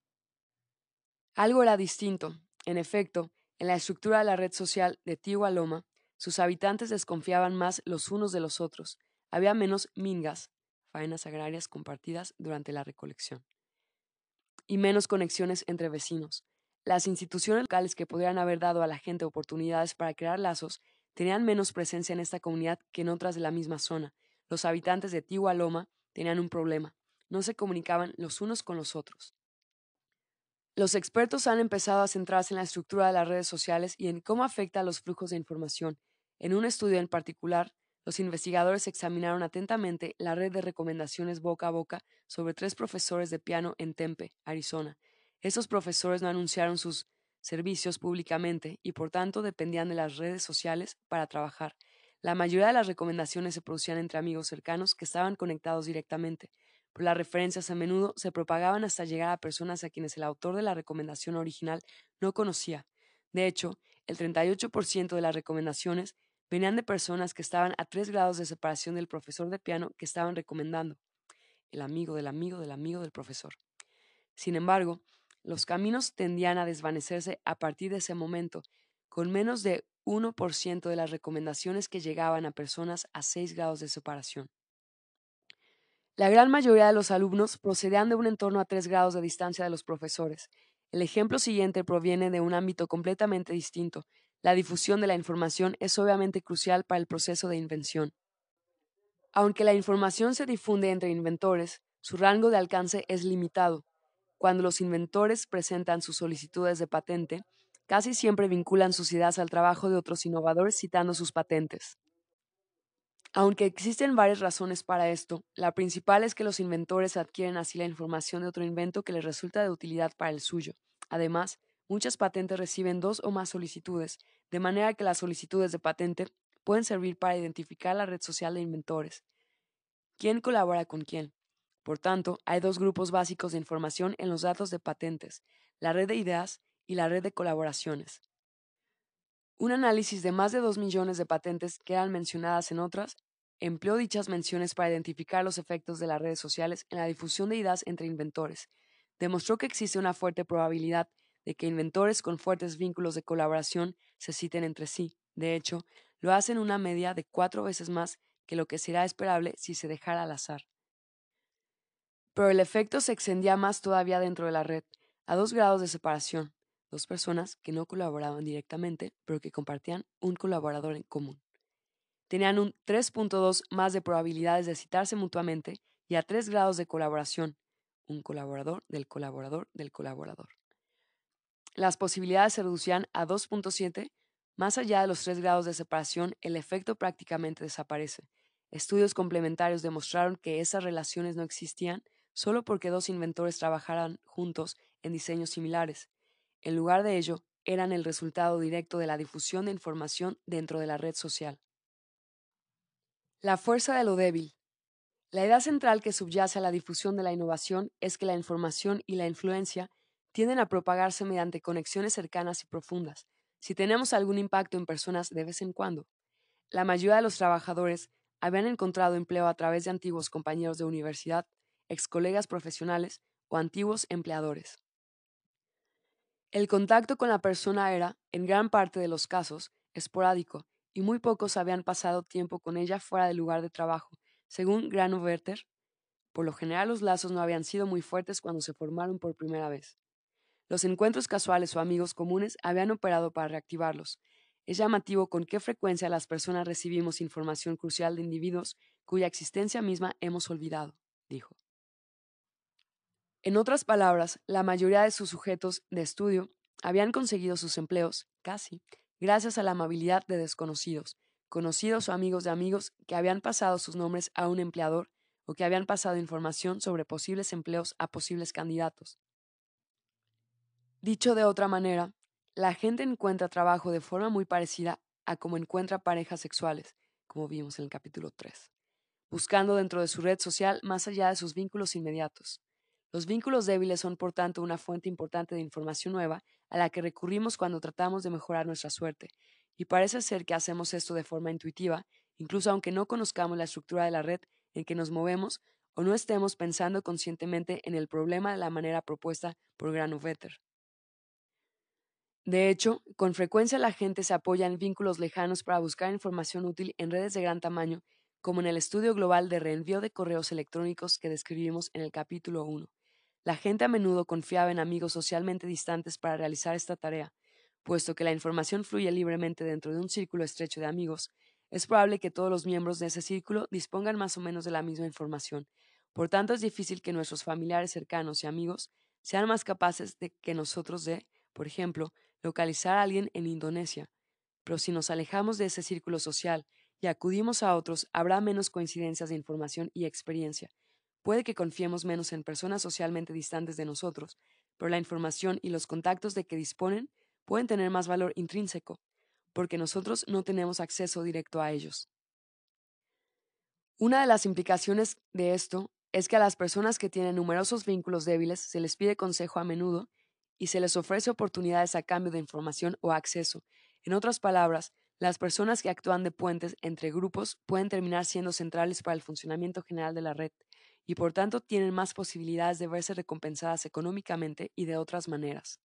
A: Algo era distinto. En efecto, en la estructura de la red social de Tihualoma, sus habitantes desconfiaban más los unos de los otros. Había menos mingas, faenas agrarias compartidas durante la recolección, y menos conexiones entre vecinos. Las instituciones locales que podrían haber dado a la gente oportunidades para crear lazos tenían menos presencia en esta comunidad que en otras de la misma zona. Los habitantes de Tihualoma tenían un problema. No se comunicaban los unos con los otros. Los expertos han empezado a centrarse en la estructura de las redes sociales y en cómo afecta a los flujos de información. En un estudio en particular, los investigadores examinaron atentamente la red de recomendaciones boca a boca sobre tres profesores de piano en Tempe, Arizona. Estos profesores no anunciaron sus servicios públicamente y por tanto dependían de las redes sociales para trabajar. La mayoría de las recomendaciones se producían entre amigos cercanos que estaban conectados directamente pero las referencias a menudo se propagaban hasta llegar a personas a quienes el autor de la recomendación original no conocía. De hecho, el 38% de las recomendaciones venían de personas que estaban a tres grados de separación del profesor de piano que estaban recomendando, el amigo del amigo del amigo del profesor. Sin embargo, los caminos tendían a desvanecerse a partir de ese momento, con menos de 1% de las recomendaciones que llegaban a personas a seis grados de separación. La gran mayoría de los alumnos procedían de un entorno a tres grados de distancia de los profesores. El ejemplo siguiente proviene de un ámbito completamente distinto. La difusión de la información es obviamente crucial para el proceso de invención. Aunque la información se difunde entre inventores, su rango de alcance es limitado. Cuando los inventores presentan sus solicitudes de patente, casi siempre vinculan sus ideas al trabajo de otros innovadores citando sus patentes. Aunque existen varias razones para esto, la principal es que los inventores adquieren así la información de otro invento que les resulta de utilidad para el suyo. Además, muchas patentes reciben dos o más solicitudes, de manera que las solicitudes de patente pueden servir para identificar la red social de inventores. ¿Quién colabora con quién? Por tanto, hay dos grupos básicos de información en los datos de patentes, la red de ideas y la red de colaboraciones. Un análisis de más de 2 millones de patentes que eran mencionadas en otras empleó dichas menciones para identificar los efectos de las redes sociales en la difusión de ideas entre inventores. Demostró que existe una fuerte probabilidad de que inventores con fuertes vínculos de colaboración se citen entre sí. De hecho, lo hacen una media de cuatro veces más que lo que será esperable si se dejara al azar. Pero el efecto se extendía más todavía dentro de la red, a dos grados de separación dos personas que no colaboraban directamente, pero que compartían un colaborador en común. Tenían un 3.2 más de probabilidades de citarse mutuamente y a 3 grados de colaboración, un colaborador del colaborador del colaborador. Las posibilidades se reducían a 2.7, más allá de los 3 grados de separación, el efecto prácticamente desaparece. Estudios complementarios demostraron que esas relaciones no existían solo porque dos inventores trabajaran juntos en diseños similares. En lugar de ello, eran el resultado directo de la difusión de información dentro de la red social. La fuerza de lo débil. La idea central que subyace a la difusión de la innovación es que la información y la influencia tienden a propagarse mediante conexiones cercanas y profundas, si tenemos algún impacto en personas de vez en cuando. La mayoría de los trabajadores habían encontrado empleo a través de antiguos compañeros de universidad, ex colegas profesionales o antiguos empleadores. El contacto con la persona era, en gran parte de los casos, esporádico, y muy pocos habían pasado tiempo con ella fuera del lugar de trabajo. Según Granovetter, por lo general los lazos no habían sido muy fuertes cuando se formaron por primera vez. Los encuentros casuales o amigos comunes habían operado para reactivarlos. Es llamativo con qué frecuencia las personas recibimos información crucial de individuos cuya existencia misma hemos olvidado, dijo. En otras palabras, la mayoría de sus sujetos de estudio habían conseguido sus empleos, casi, gracias a la amabilidad de desconocidos, conocidos o amigos de amigos que habían pasado sus nombres a un empleador o que habían pasado información sobre posibles empleos a posibles candidatos. Dicho de otra manera, la gente encuentra trabajo de forma muy parecida a como encuentra parejas sexuales, como vimos en el capítulo 3, buscando dentro de su red social más allá de sus vínculos inmediatos. Los vínculos débiles son, por tanto, una fuente importante de información nueva a la que recurrimos cuando tratamos de mejorar nuestra suerte, y parece ser que hacemos esto de forma intuitiva, incluso aunque no conozcamos la estructura de la red en que nos movemos o no estemos pensando conscientemente en el problema de la manera propuesta por Granovetter. De hecho, con frecuencia la gente se apoya en vínculos lejanos para buscar información útil en redes de gran tamaño, como en el estudio global de reenvío de correos electrónicos que describimos en el capítulo 1. La gente a menudo confiaba en amigos socialmente distantes para realizar esta tarea. Puesto que la información fluye libremente dentro de un círculo estrecho de amigos, es probable que todos los miembros de ese círculo dispongan más o menos de la misma información. Por tanto, es difícil que nuestros familiares cercanos y amigos sean más capaces de que nosotros de, por ejemplo, localizar a alguien en Indonesia. Pero si nos alejamos de ese círculo social y acudimos a otros, habrá menos coincidencias de información y experiencia, Puede que confiemos menos en personas socialmente distantes de nosotros, pero la información y los contactos de que disponen pueden tener más valor intrínseco, porque nosotros no tenemos acceso directo a ellos. Una de las implicaciones de esto es que a las personas que tienen numerosos vínculos débiles se les pide consejo a menudo y se les ofrece oportunidades a cambio de información o acceso. En otras palabras, las personas que actúan de puentes entre grupos pueden terminar siendo centrales para el funcionamiento general de la red, y por tanto tienen más posibilidades de verse recompensadas económicamente y de otras maneras.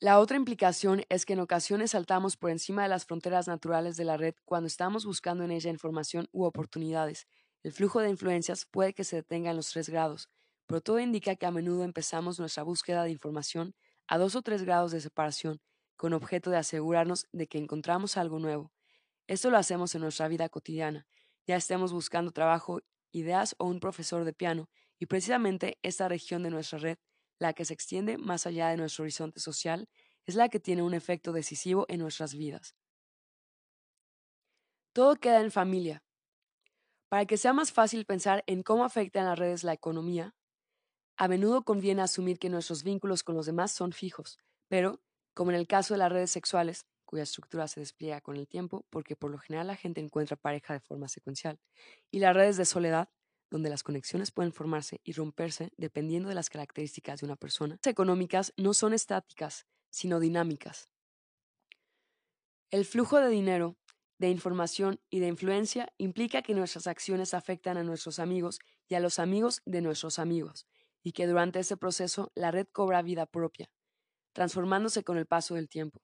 A: La otra implicación es que en ocasiones saltamos por encima de las fronteras naturales de la red cuando estamos buscando en ella información u oportunidades. El flujo de influencias puede que se detenga en los tres grados, pero todo indica que a menudo empezamos nuestra búsqueda de información a dos o tres grados de separación, con objeto de asegurarnos de que encontramos algo nuevo. Esto lo hacemos en nuestra vida cotidiana, ya estemos buscando trabajo ideas o un profesor de piano, y precisamente esta región de nuestra red, la que se extiende más allá de nuestro horizonte social, es la que tiene un efecto decisivo en nuestras vidas. Todo queda en familia. Para que sea más fácil pensar en cómo afectan las redes la economía, a menudo conviene asumir que nuestros vínculos con los demás son fijos, pero, como en el caso de las redes sexuales, cuya estructura se despliega con el tiempo, porque por lo general la gente encuentra pareja de forma secuencial, y las redes de soledad, donde las conexiones pueden formarse y romperse dependiendo de las características de una persona. Las económicas no son estáticas, sino dinámicas. El flujo de dinero, de información y de influencia implica que nuestras acciones afectan a nuestros amigos y a los amigos de nuestros amigos, y que durante ese proceso la red cobra vida propia, transformándose con el paso del tiempo.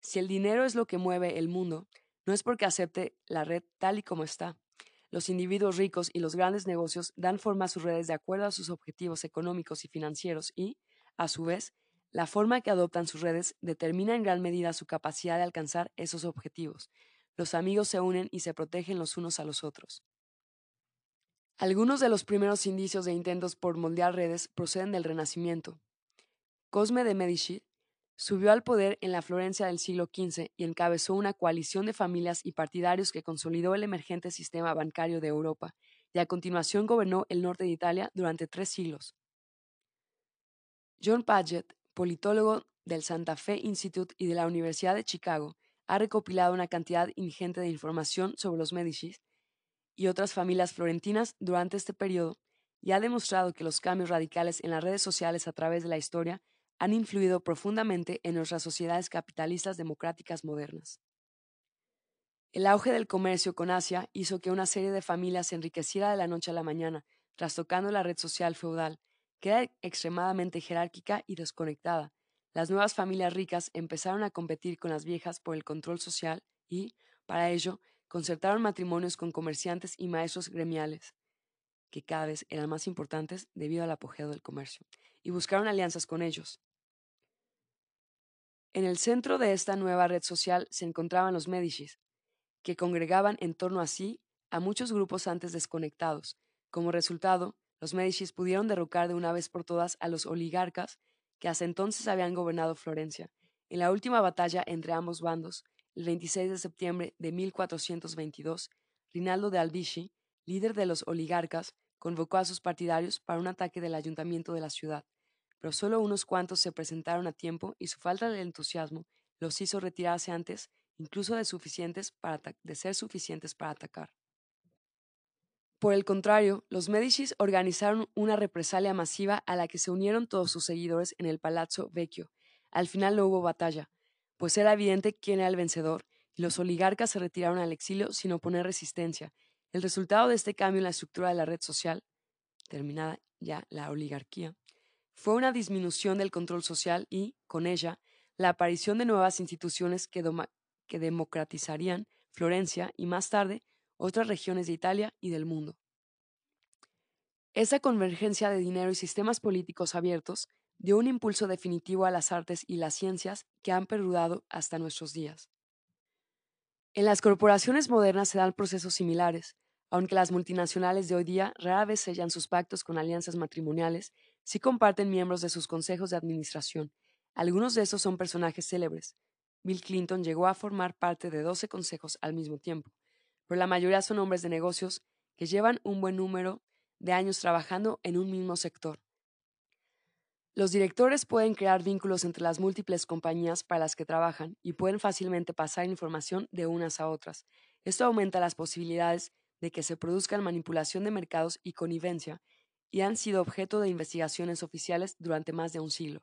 A: Si el dinero es lo que mueve el mundo, no es porque acepte la red tal y como está. Los individuos ricos y los grandes negocios dan forma a sus redes de acuerdo a sus objetivos económicos y financieros y, a su vez, la forma que adoptan sus redes determina en gran medida su capacidad de alcanzar esos objetivos. Los amigos se unen y se protegen los unos a los otros. Algunos de los primeros indicios de intentos por moldear redes proceden del Renacimiento. Cosme de Medici, subió al poder en la Florencia del siglo XV y encabezó una coalición de familias y partidarios que consolidó el emergente sistema bancario de Europa, y a continuación gobernó el norte de Italia durante tres siglos. John Paget, politólogo del Santa Fe Institute y de la Universidad de Chicago, ha recopilado una cantidad ingente de información sobre los Medicis y otras familias florentinas durante este periodo y ha demostrado que los cambios radicales en las redes sociales a través de la historia han influido profundamente en nuestras sociedades capitalistas democráticas modernas. El auge del comercio con Asia hizo que una serie de familias se enriqueciera de la noche a la mañana, trastocando la red social feudal, que era extremadamente jerárquica y desconectada. Las nuevas familias ricas empezaron a competir con las viejas por el control social y, para ello, concertaron matrimonios con comerciantes y maestros gremiales, que cada vez eran más importantes debido al apogeo del comercio, y buscaron alianzas con ellos. En el centro de esta nueva red social se encontraban los Medicis, que congregaban en torno a sí a muchos grupos antes desconectados. Como resultado, los Medicis pudieron derrocar de una vez por todas a los oligarcas que hasta entonces habían gobernado Florencia. En la última batalla entre ambos bandos, el 26 de septiembre de 1422, Rinaldo de Albisci, líder de los oligarcas, convocó a sus partidarios para un ataque del ayuntamiento de la ciudad pero solo unos cuantos se presentaron a tiempo y su falta de entusiasmo los hizo retirarse antes incluso de, suficientes para de ser suficientes para atacar. Por el contrario, los Medicis organizaron una represalia masiva a la que se unieron todos sus seguidores en el Palazzo Vecchio. Al final no hubo batalla, pues era evidente quién era el vencedor, y los oligarcas se retiraron al exilio sin oponer resistencia. El resultado de este cambio en la estructura de la red social, terminada ya la oligarquía, fue una disminución del control social y, con ella, la aparición de nuevas instituciones que, que democratizarían Florencia y más tarde otras regiones de Italia y del mundo. Esa convergencia de dinero y sistemas políticos abiertos dio un impulso definitivo a las artes y las ciencias que han perdurado hasta nuestros días. En las corporaciones modernas se dan procesos similares, aunque las multinacionales de hoy día rara vez sellan sus pactos con alianzas matrimoniales sí comparten miembros de sus consejos de administración. Algunos de esos son personajes célebres. Bill Clinton llegó a formar parte de 12 consejos al mismo tiempo, pero la mayoría son hombres de negocios que llevan un buen número de años trabajando en un mismo sector. Los directores pueden crear vínculos entre las múltiples compañías para las que trabajan y pueden fácilmente pasar información de unas a otras. Esto aumenta las posibilidades de que se produzcan manipulación de mercados y connivencia y han sido objeto de investigaciones oficiales durante más de un siglo.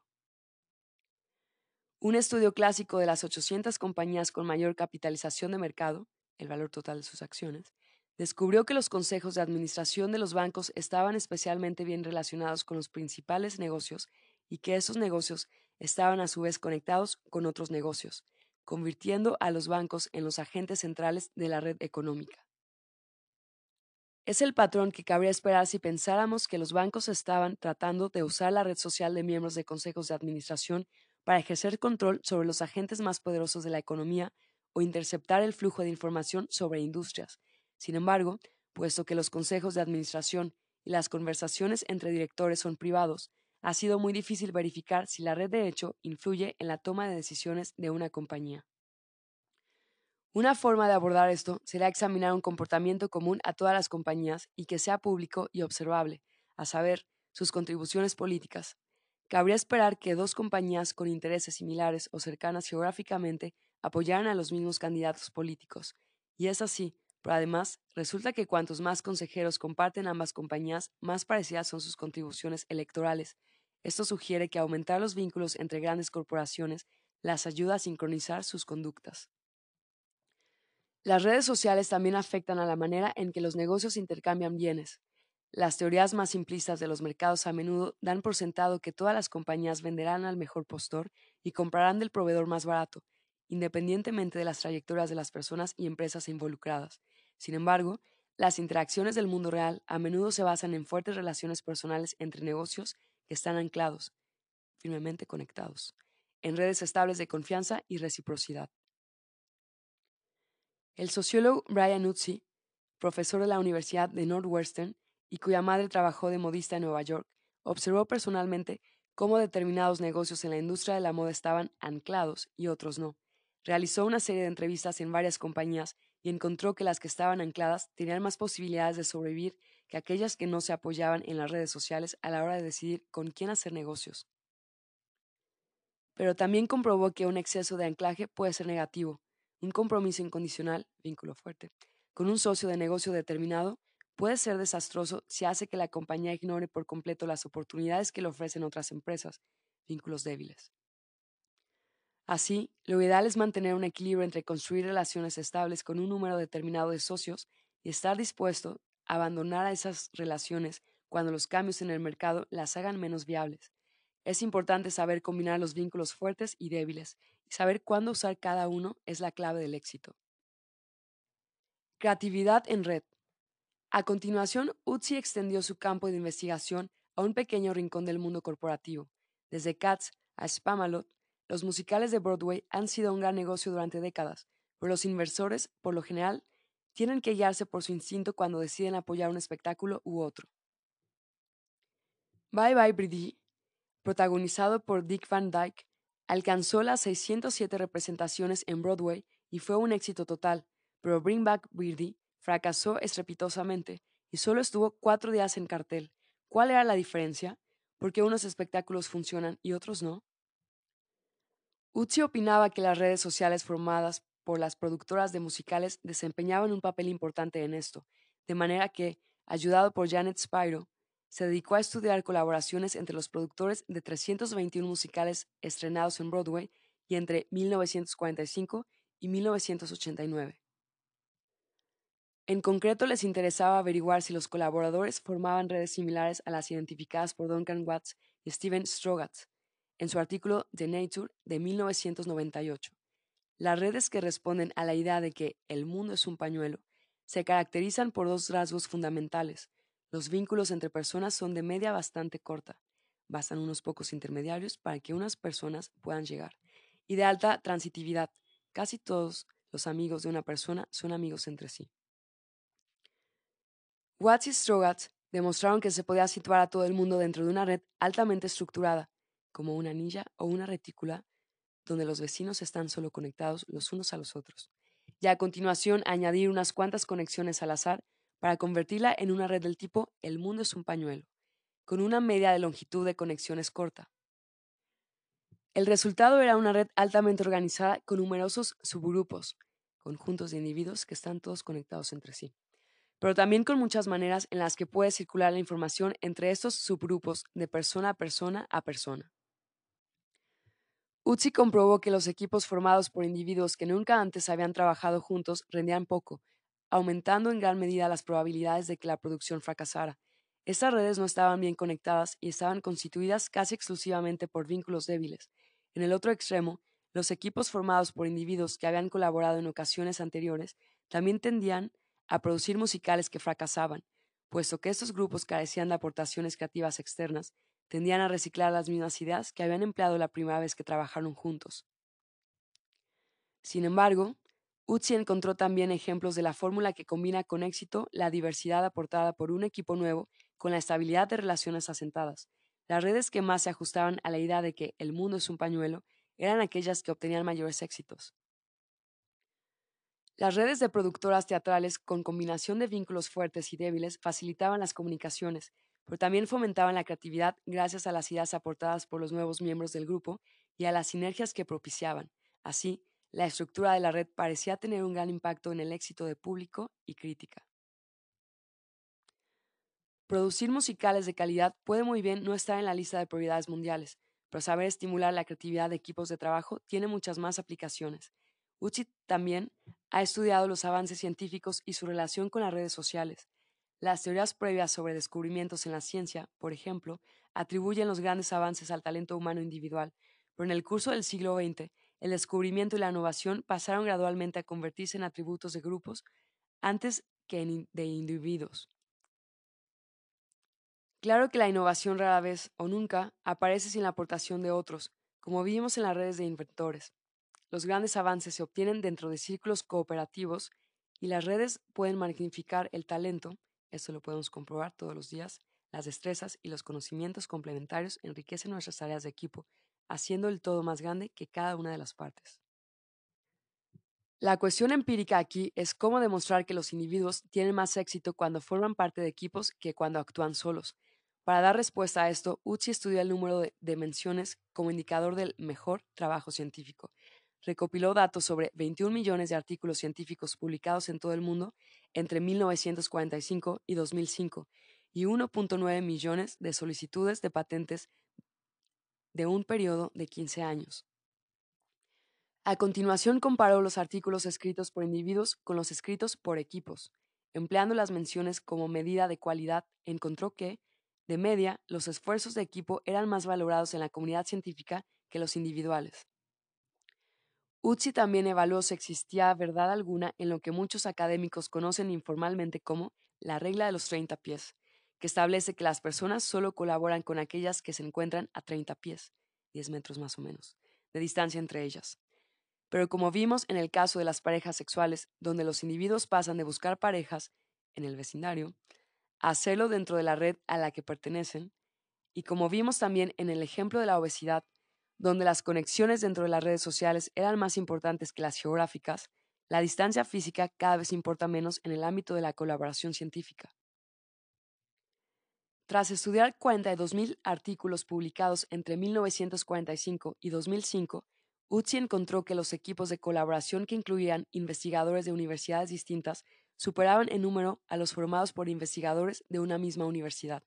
A: Un estudio clásico de las 800 compañías con mayor capitalización de mercado, el valor total de sus acciones, descubrió que los consejos de administración de los bancos estaban especialmente bien relacionados con los principales negocios y que esos negocios estaban a su vez conectados con otros negocios, convirtiendo a los bancos en los agentes centrales de la red económica. Es el patrón que cabría esperar si pensáramos que los bancos estaban tratando de usar la red social de miembros de consejos de administración para ejercer control sobre los agentes más poderosos de la economía o interceptar el flujo de información sobre industrias. Sin embargo, puesto que los consejos de administración y las conversaciones entre directores son privados, ha sido muy difícil verificar si la red de hecho influye en la toma de decisiones de una compañía. Una forma de abordar esto será examinar un comportamiento común a todas las compañías y que sea público y observable, a saber, sus contribuciones políticas. Cabría esperar que dos compañías con intereses similares o cercanas geográficamente apoyaran a los mismos candidatos políticos, y es así, además resulta que cuantos más consejeros comparten ambas compañías, más parecidas son sus contribuciones electorales. Esto sugiere que aumentar los vínculos entre grandes corporaciones las ayuda a sincronizar sus conductas. Las redes sociales también afectan a la manera en que los negocios intercambian bienes. Las teorías más simplistas de los mercados a menudo dan por sentado que todas las compañías venderán al mejor postor y comprarán del proveedor más barato, independientemente de las trayectorias de las personas y empresas involucradas. Sin embargo, las interacciones del mundo real a menudo se basan en fuertes relaciones personales entre negocios que están anclados, firmemente conectados, en redes estables de confianza y reciprocidad. El sociólogo Brian Utsi, profesor de la Universidad de Northwestern y cuya madre trabajó de modista en Nueva York, observó personalmente cómo determinados negocios en la industria de la moda estaban anclados y otros no. Realizó una serie de entrevistas en varias compañías y encontró que las que estaban ancladas tenían más posibilidades de sobrevivir que aquellas que no se apoyaban en las redes sociales a la hora de decidir con quién hacer negocios. Pero también comprobó que un exceso de anclaje puede ser negativo. Un compromiso incondicional, vínculo fuerte, con un socio de negocio determinado puede ser desastroso si hace que la compañía ignore por completo las oportunidades que le ofrecen otras empresas, vínculos débiles. Así, lo ideal es mantener un equilibrio entre construir relaciones estables con un número determinado de socios y estar dispuesto a abandonar esas relaciones cuando los cambios en el mercado las hagan menos viables. Es importante saber combinar los vínculos fuertes y débiles y saber cuándo usar cada uno es la clave del éxito. Creatividad en red. A continuación, Utsi extendió su campo de investigación a un pequeño rincón del mundo corporativo. Desde Cats a Spamalot, los musicales de Broadway han sido un gran negocio durante décadas, pero los inversores, por lo general, tienen que guiarse por su instinto cuando deciden apoyar un espectáculo u otro. Bye Bye Birdie, protagonizado por Dick Van Dyke, alcanzó las 607 representaciones en Broadway y fue un éxito total, pero Bring Back Birdie fracasó estrepitosamente y solo estuvo cuatro días en cartel. ¿Cuál era la diferencia? ¿Por qué unos espectáculos funcionan y otros no? Uzi opinaba que las redes sociales formadas por las productoras de musicales desempeñaban un papel importante en esto, de manera que, ayudado por Janet Spiro, se dedicó a estudiar colaboraciones entre los productores de 321 musicales estrenados en Broadway y entre 1945 y 1989. En concreto, les interesaba averiguar si los colaboradores formaban redes similares a las identificadas por Duncan Watts y Steven Strogatz, en su artículo The Nature de 1998. Las redes que responden a la idea de que el mundo es un pañuelo se caracterizan por dos rasgos fundamentales. Los vínculos entre personas son de media bastante corta, bastan unos pocos intermediarios para que unas personas puedan llegar, y de alta transitividad. Casi todos los amigos de una persona son amigos entre sí. Watts y Strogatz demostraron que se podía situar a todo el mundo dentro de una red altamente estructurada, como una anilla o una retícula donde los vecinos están solo conectados los unos a los otros, y a continuación añadir unas cuantas conexiones al azar para convertirla en una red del tipo el mundo es un pañuelo, con una media de longitud de conexiones corta. El resultado era una red altamente organizada con numerosos subgrupos, conjuntos de individuos que están todos conectados entre sí, pero también con muchas maneras en las que puede circular la información entre estos subgrupos de persona a persona a persona. Utsi comprobó que los equipos formados por individuos que nunca antes habían trabajado juntos rendían poco, aumentando en gran medida las probabilidades de que la producción fracasara. Estas redes no estaban bien conectadas y estaban constituidas casi exclusivamente por vínculos débiles. En el otro extremo, los equipos formados por individuos que habían colaborado en ocasiones anteriores también tendían a producir musicales que fracasaban, puesto que estos grupos carecían de aportaciones creativas externas tendían a reciclar las mismas ideas que habían empleado la primera vez que trabajaron juntos. Sin embargo, Utsi encontró también ejemplos de la fórmula que combina con éxito la diversidad aportada por un equipo nuevo con la estabilidad de relaciones asentadas. Las redes que más se ajustaban a la idea de que el mundo es un pañuelo eran aquellas que obtenían mayores éxitos. Las redes de productoras teatrales con combinación de vínculos fuertes y débiles facilitaban las comunicaciones, pero también fomentaban la creatividad gracias a las ideas aportadas por los nuevos miembros del grupo y a las sinergias que propiciaban. Así, la estructura de la red parecía tener un gran impacto en el éxito de público y crítica. Producir musicales de calidad puede muy bien no estar en la lista de prioridades mundiales, pero saber estimular la creatividad de equipos de trabajo tiene muchas más aplicaciones. Uchi también ha estudiado los avances científicos y su relación con las redes sociales. Las teorías previas sobre descubrimientos en la ciencia, por ejemplo, atribuyen los grandes avances al talento humano individual, pero en el curso del siglo XX, el descubrimiento y la innovación pasaron gradualmente a convertirse en atributos de grupos antes que de individuos. Claro que la innovación rara vez o nunca aparece sin la aportación de otros, como vimos en las redes de inventores. Los grandes avances se obtienen dentro de círculos cooperativos y las redes pueden magnificar el talento esto lo podemos comprobar todos los días, las destrezas y los conocimientos complementarios enriquecen nuestras áreas de equipo, haciendo el todo más grande que cada una de las partes. La cuestión empírica aquí es cómo demostrar que los individuos tienen más éxito cuando forman parte de equipos que cuando actúan solos. Para dar respuesta a esto, Uchi estudió el número de dimensiones como indicador del mejor trabajo científico. Recopiló datos sobre 21 millones de artículos científicos publicados en todo el mundo entre 1945 y 2005 y 1.9 millones de solicitudes de patentes de un periodo de 15 años. A continuación comparó los artículos escritos por individuos con los escritos por equipos. Empleando las menciones como medida de cualidad, encontró que, de media, los esfuerzos de equipo eran más valorados en la comunidad científica que los individuales. Utsi también evaluó si existía verdad alguna en lo que muchos académicos conocen informalmente como la regla de los 30 pies, que establece que las personas solo colaboran con aquellas que se encuentran a 30 pies, 10 metros más o menos, de distancia entre ellas. Pero como vimos en el caso de las parejas sexuales, donde los individuos pasan de buscar parejas en el vecindario a hacerlo dentro de la red a la que pertenecen, y como vimos también en el ejemplo de la obesidad, donde las conexiones dentro de las redes sociales eran más importantes que las geográficas, la distancia física cada vez importa menos en el ámbito de la colaboración científica. Tras estudiar 42.000 artículos publicados entre 1945 y 2005, Utsi encontró que los equipos de colaboración que incluían investigadores de universidades distintas superaban en número a los formados por investigadores de una misma universidad.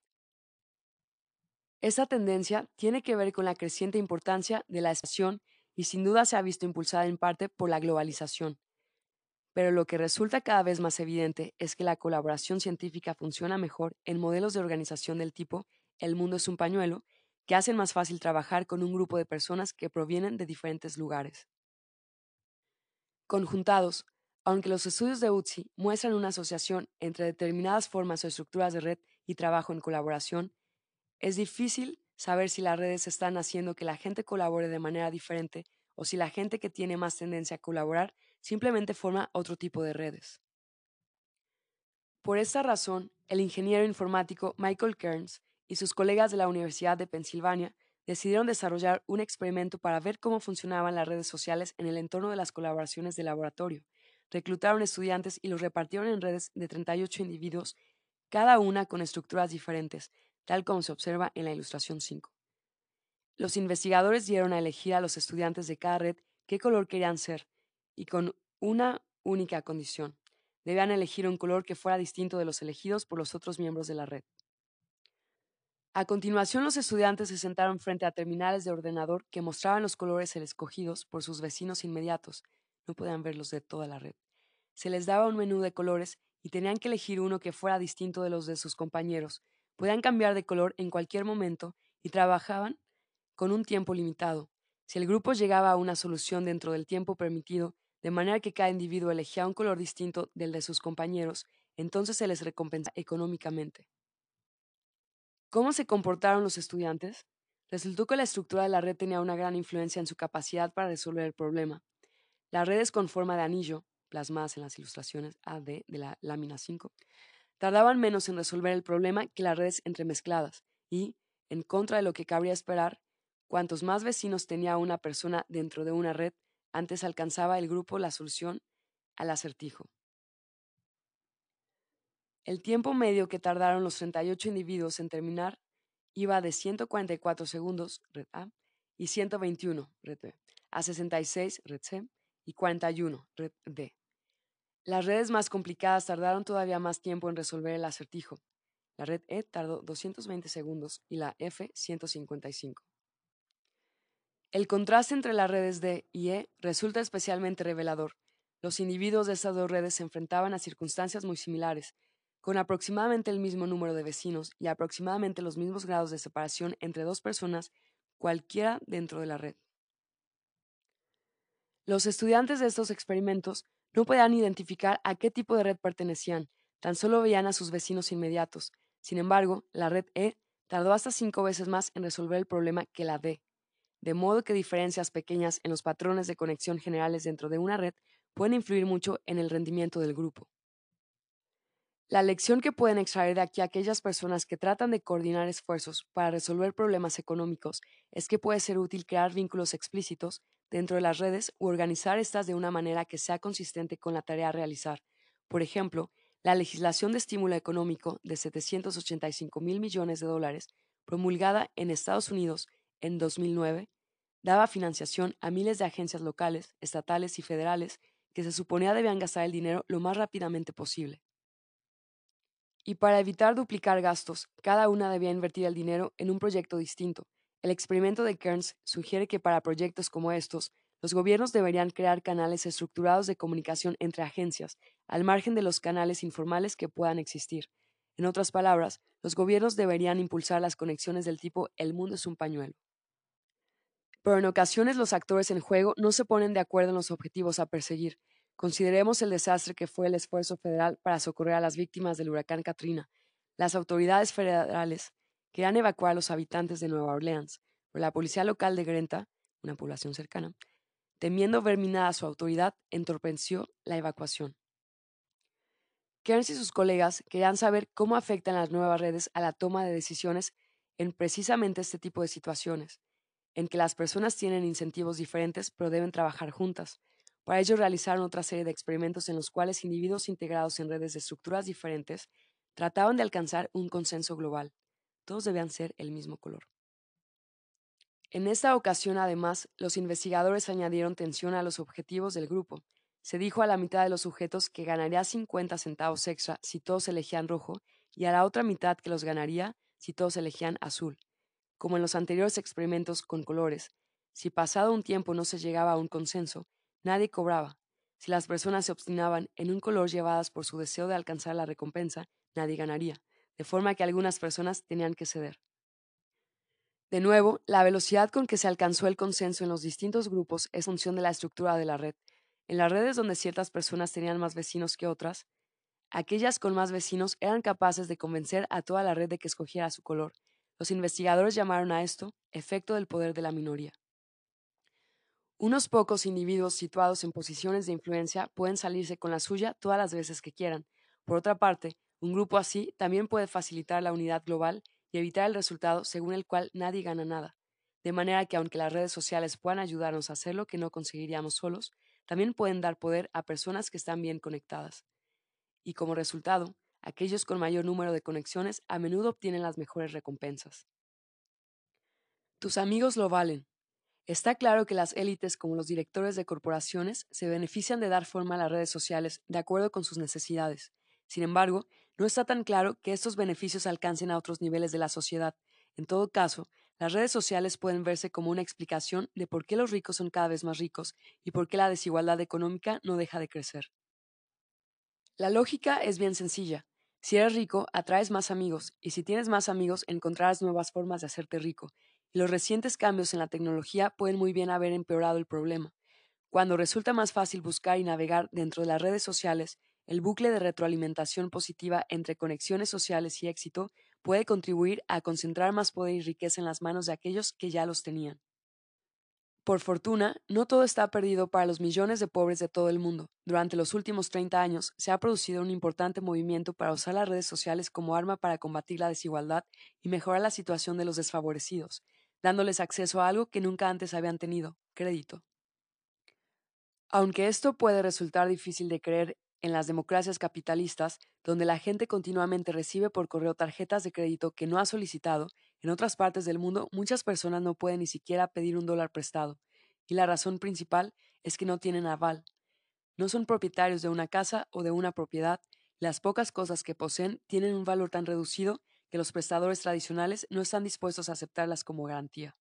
A: Esa tendencia tiene que ver con la creciente importancia de la estación y sin duda se ha visto impulsada en parte por la globalización. Pero lo que resulta cada vez más evidente es que la colaboración científica funciona mejor en modelos de organización del tipo el mundo es un pañuelo que hacen más fácil trabajar con un grupo de personas que provienen de diferentes lugares. Conjuntados, aunque los estudios de UTSI muestran una asociación entre determinadas formas o estructuras de red y trabajo en colaboración, es difícil saber si las redes están haciendo que la gente colabore de manera diferente o si la gente que tiene más tendencia a colaborar simplemente forma otro tipo de redes. Por esta razón, el ingeniero informático Michael Kearns y sus colegas de la Universidad de Pensilvania decidieron desarrollar un experimento para ver cómo funcionaban las redes sociales en el entorno de las colaboraciones de laboratorio. Reclutaron estudiantes y los repartieron en redes de 38 individuos, cada una con estructuras diferentes, tal como se observa en la ilustración 5. Los investigadores dieron a elegir a los estudiantes de cada red qué color querían ser, y con una única condición. Debían elegir un color que fuera distinto de los elegidos por los otros miembros de la red. A continuación, los estudiantes se sentaron frente a terminales de ordenador que mostraban los colores escogidos por sus vecinos inmediatos. No podían verlos de toda la red. Se les daba un menú de colores y tenían que elegir uno que fuera distinto de los de sus compañeros. Podían cambiar de color en cualquier momento y trabajaban con un tiempo limitado. Si el grupo llegaba a una solución dentro del tiempo permitido, de manera que cada individuo elegía un color distinto del de sus compañeros, entonces se les recompensa económicamente. ¿Cómo se comportaron los estudiantes? Resultó que la estructura de la red tenía una gran influencia en su capacidad para resolver el problema. Las redes con forma de anillo, plasmadas en las ilustraciones AD de la lámina 5, tardaban menos en resolver el problema que las redes entremezcladas y, en contra de lo que cabría esperar, cuantos más vecinos tenía una persona dentro de una red, antes alcanzaba el grupo la solución al acertijo. El tiempo medio que tardaron los 38 individuos en terminar iba de 144 segundos, red A, y 121, red B, a 66, red C, y 41, red D. Las redes más complicadas tardaron todavía más tiempo en resolver el acertijo. La red E tardó 220 segundos y la F 155. El contraste entre las redes D y E resulta especialmente revelador. Los individuos de estas dos redes se enfrentaban a circunstancias muy similares, con aproximadamente el mismo número de vecinos y aproximadamente los mismos grados de separación entre dos personas, cualquiera dentro de la red. Los estudiantes de estos experimentos no podían identificar a qué tipo de red pertenecían, tan solo veían a sus vecinos inmediatos. Sin embargo, la red E tardó hasta cinco veces más en resolver el problema que la D, de modo que diferencias pequeñas en los patrones de conexión generales dentro de una red pueden influir mucho en el rendimiento del grupo. La lección que pueden extraer de aquí aquellas personas que tratan de coordinar esfuerzos para resolver problemas económicos es que puede ser útil crear vínculos explícitos dentro de las redes u organizar estas de una manera que sea consistente con la tarea a realizar. Por ejemplo, la legislación de estímulo económico de 785 mil millones de dólares, promulgada en Estados Unidos en 2009, daba financiación a miles de agencias locales, estatales y federales que se suponía debían gastar el dinero lo más rápidamente posible. Y para evitar duplicar gastos, cada una debía invertir el dinero en un proyecto distinto. El experimento de Kearns sugiere que para proyectos como estos, los gobiernos deberían crear canales estructurados de comunicación entre agencias, al margen de los canales informales que puedan existir. En otras palabras, los gobiernos deberían impulsar las conexiones del tipo el mundo es un pañuelo. Pero en ocasiones los actores en juego no se ponen de acuerdo en los objetivos a perseguir, Consideremos el desastre que fue el esfuerzo federal para socorrer a las víctimas del huracán Katrina. Las autoridades federales querían evacuar a los habitantes de Nueva Orleans, pero la policía local de Grenta, una población cercana, temiendo ver minada su autoridad, entorpeció la evacuación. Kearns y sus colegas querían saber cómo afectan las nuevas redes a la toma de decisiones en precisamente este tipo de situaciones, en que las personas tienen incentivos diferentes pero deben trabajar juntas. Para ello realizaron otra serie de experimentos en los cuales individuos integrados en redes de estructuras diferentes trataban de alcanzar un consenso global. Todos debían ser el mismo color. En esta ocasión, además, los investigadores añadieron tensión a los objetivos del grupo. Se dijo a la mitad de los sujetos que ganaría 50 centavos extra si todos elegían rojo y a la otra mitad que los ganaría si todos elegían azul. Como en los anteriores experimentos con colores, si pasado un tiempo no se llegaba a un consenso, Nadie cobraba. Si las personas se obstinaban en un color llevadas por su deseo de alcanzar la recompensa, nadie ganaría, de forma que algunas personas tenían que ceder. De nuevo, la velocidad con que se alcanzó el consenso en los distintos grupos es función de la estructura de la red. En las redes donde ciertas personas tenían más vecinos que otras, aquellas con más vecinos eran capaces de convencer a toda la red de que escogiera su color. Los investigadores llamaron a esto efecto del poder de la minoría. Unos pocos individuos situados en posiciones de influencia pueden salirse con la suya todas las veces que quieran. Por otra parte, un grupo así también puede facilitar la unidad global y evitar el resultado según el cual nadie gana nada. De manera que aunque las redes sociales puedan ayudarnos a hacer lo que no conseguiríamos solos, también pueden dar poder a personas que están bien conectadas. Y como resultado, aquellos con mayor número de conexiones a menudo obtienen las mejores recompensas. Tus amigos lo valen. Está claro que las élites como los directores de corporaciones se benefician de dar forma a las redes sociales de acuerdo con sus necesidades. Sin embargo, no está tan claro que estos beneficios alcancen a otros niveles de la sociedad. En todo caso, las redes sociales pueden verse como una explicación de por qué los ricos son cada vez más ricos y por qué la desigualdad económica no deja de crecer. La lógica es bien sencilla. Si eres rico, atraes más amigos, y si tienes más amigos, encontrarás nuevas formas de hacerte rico, los recientes cambios en la tecnología pueden muy bien haber empeorado el problema. Cuando resulta más fácil buscar y navegar dentro de las redes sociales, el bucle de retroalimentación positiva entre conexiones sociales y éxito puede contribuir a concentrar más poder y riqueza en las manos de aquellos que ya los tenían. Por fortuna, no todo está perdido para los millones de pobres de todo el mundo. Durante los últimos 30 años se ha producido un importante movimiento para usar las redes sociales como arma para combatir la desigualdad y mejorar la situación de los desfavorecidos, dándoles acceso a algo que nunca antes habían tenido, crédito. Aunque esto puede resultar difícil de creer en las democracias capitalistas, donde la gente continuamente recibe por correo tarjetas de crédito que no ha solicitado, en otras partes del mundo muchas personas no pueden ni siquiera pedir un dólar prestado, y la razón principal es que no tienen aval. No son propietarios de una casa o de una propiedad, las pocas cosas que poseen tienen un valor tan reducido que los prestadores tradicionales no están dispuestos a aceptarlas como garantía.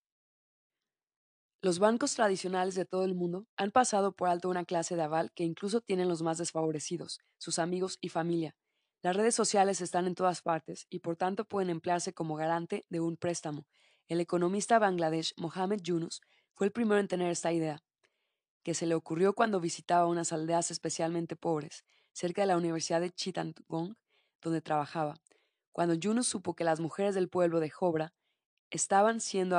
A: Los bancos tradicionales de todo el mundo han pasado por alto una clase de aval que incluso tienen los más desfavorecidos, sus amigos y familia. Las redes sociales están en todas partes y por tanto pueden emplearse como garante de un préstamo. El economista bangladesh Mohamed Yunus fue el primero en tener esta idea, que se le ocurrió cuando visitaba unas aldeas especialmente pobres, cerca de la Universidad de Chittagong, donde trabajaba. Cuando Juno supo que las mujeres del pueblo de Jobra estaban siendo